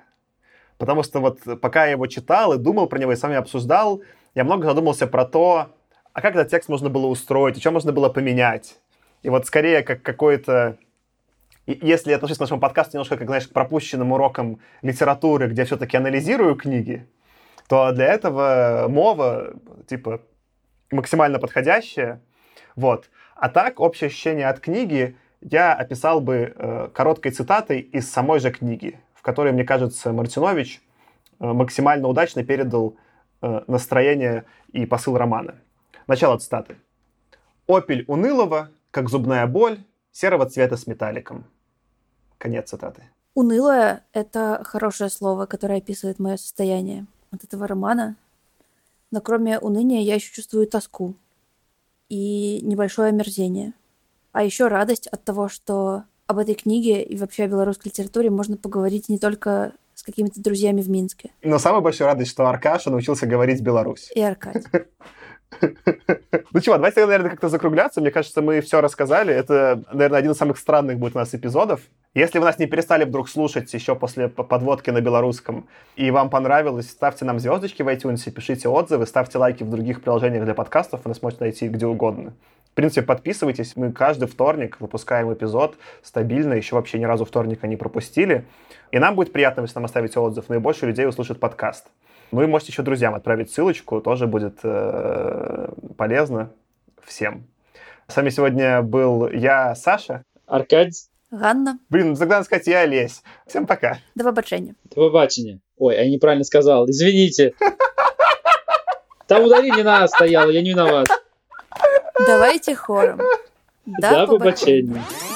Потому что вот пока я его читал и думал про него, и с вами обсуждал, я много задумался про то, а как этот текст можно было устроить, и что можно было поменять. И вот скорее как какой-то... Если отношусь к нашему подкасту немножко, как, знаешь, к пропущенным урокам литературы, где все-таки анализирую книги, то для этого мова, типа, максимально подходящая. Вот. А так, общее ощущение от книги я описал бы э, короткой цитатой из самой же книги, в которой, мне кажется, Мартинович э, максимально удачно передал э, настроение и посыл романа. Начало цитаты. «Опель унылого, как зубная боль, серого цвета с металликом». Конец цитаты. Унылое — это хорошее слово, которое описывает мое состояние от этого романа. Но кроме уныния я еще чувствую тоску и небольшое омерзение. А еще радость от того, что об этой книге и вообще о белорусской литературе можно поговорить не только с какими-то друзьями в Минске. Но самая большая радость, что Аркаша научился говорить Беларусь. И Аркадий. Ну чего, давайте, наверное, как-то закругляться. Мне кажется, мы все рассказали. Это, наверное, один из самых странных будет у нас эпизодов. Если вы нас не перестали вдруг слушать еще после подводки на белорусском, и вам понравилось, ставьте нам звездочки в iTunes, пишите отзывы, ставьте лайки в других приложениях для подкастов, вы нас можете найти где угодно. В принципе, подписывайтесь. Мы каждый вторник выпускаем эпизод стабильно. Еще вообще ни разу вторника не пропустили. И нам будет приятно, если нам оставите отзыв. Наибольше людей услышит подкаст. Ну и можете еще друзьям отправить ссылочку, тоже будет э, полезно всем. С вами сегодня был я, Саша. Аркадий. Ганна. Блин, ну тогда надо сказать я, Олесь. Всем пока. До побачення. До побачення. Ой, я неправильно сказал. Извините. Там ударение на стояло, я не виноват. Давайте хором. До До побачення. побачення.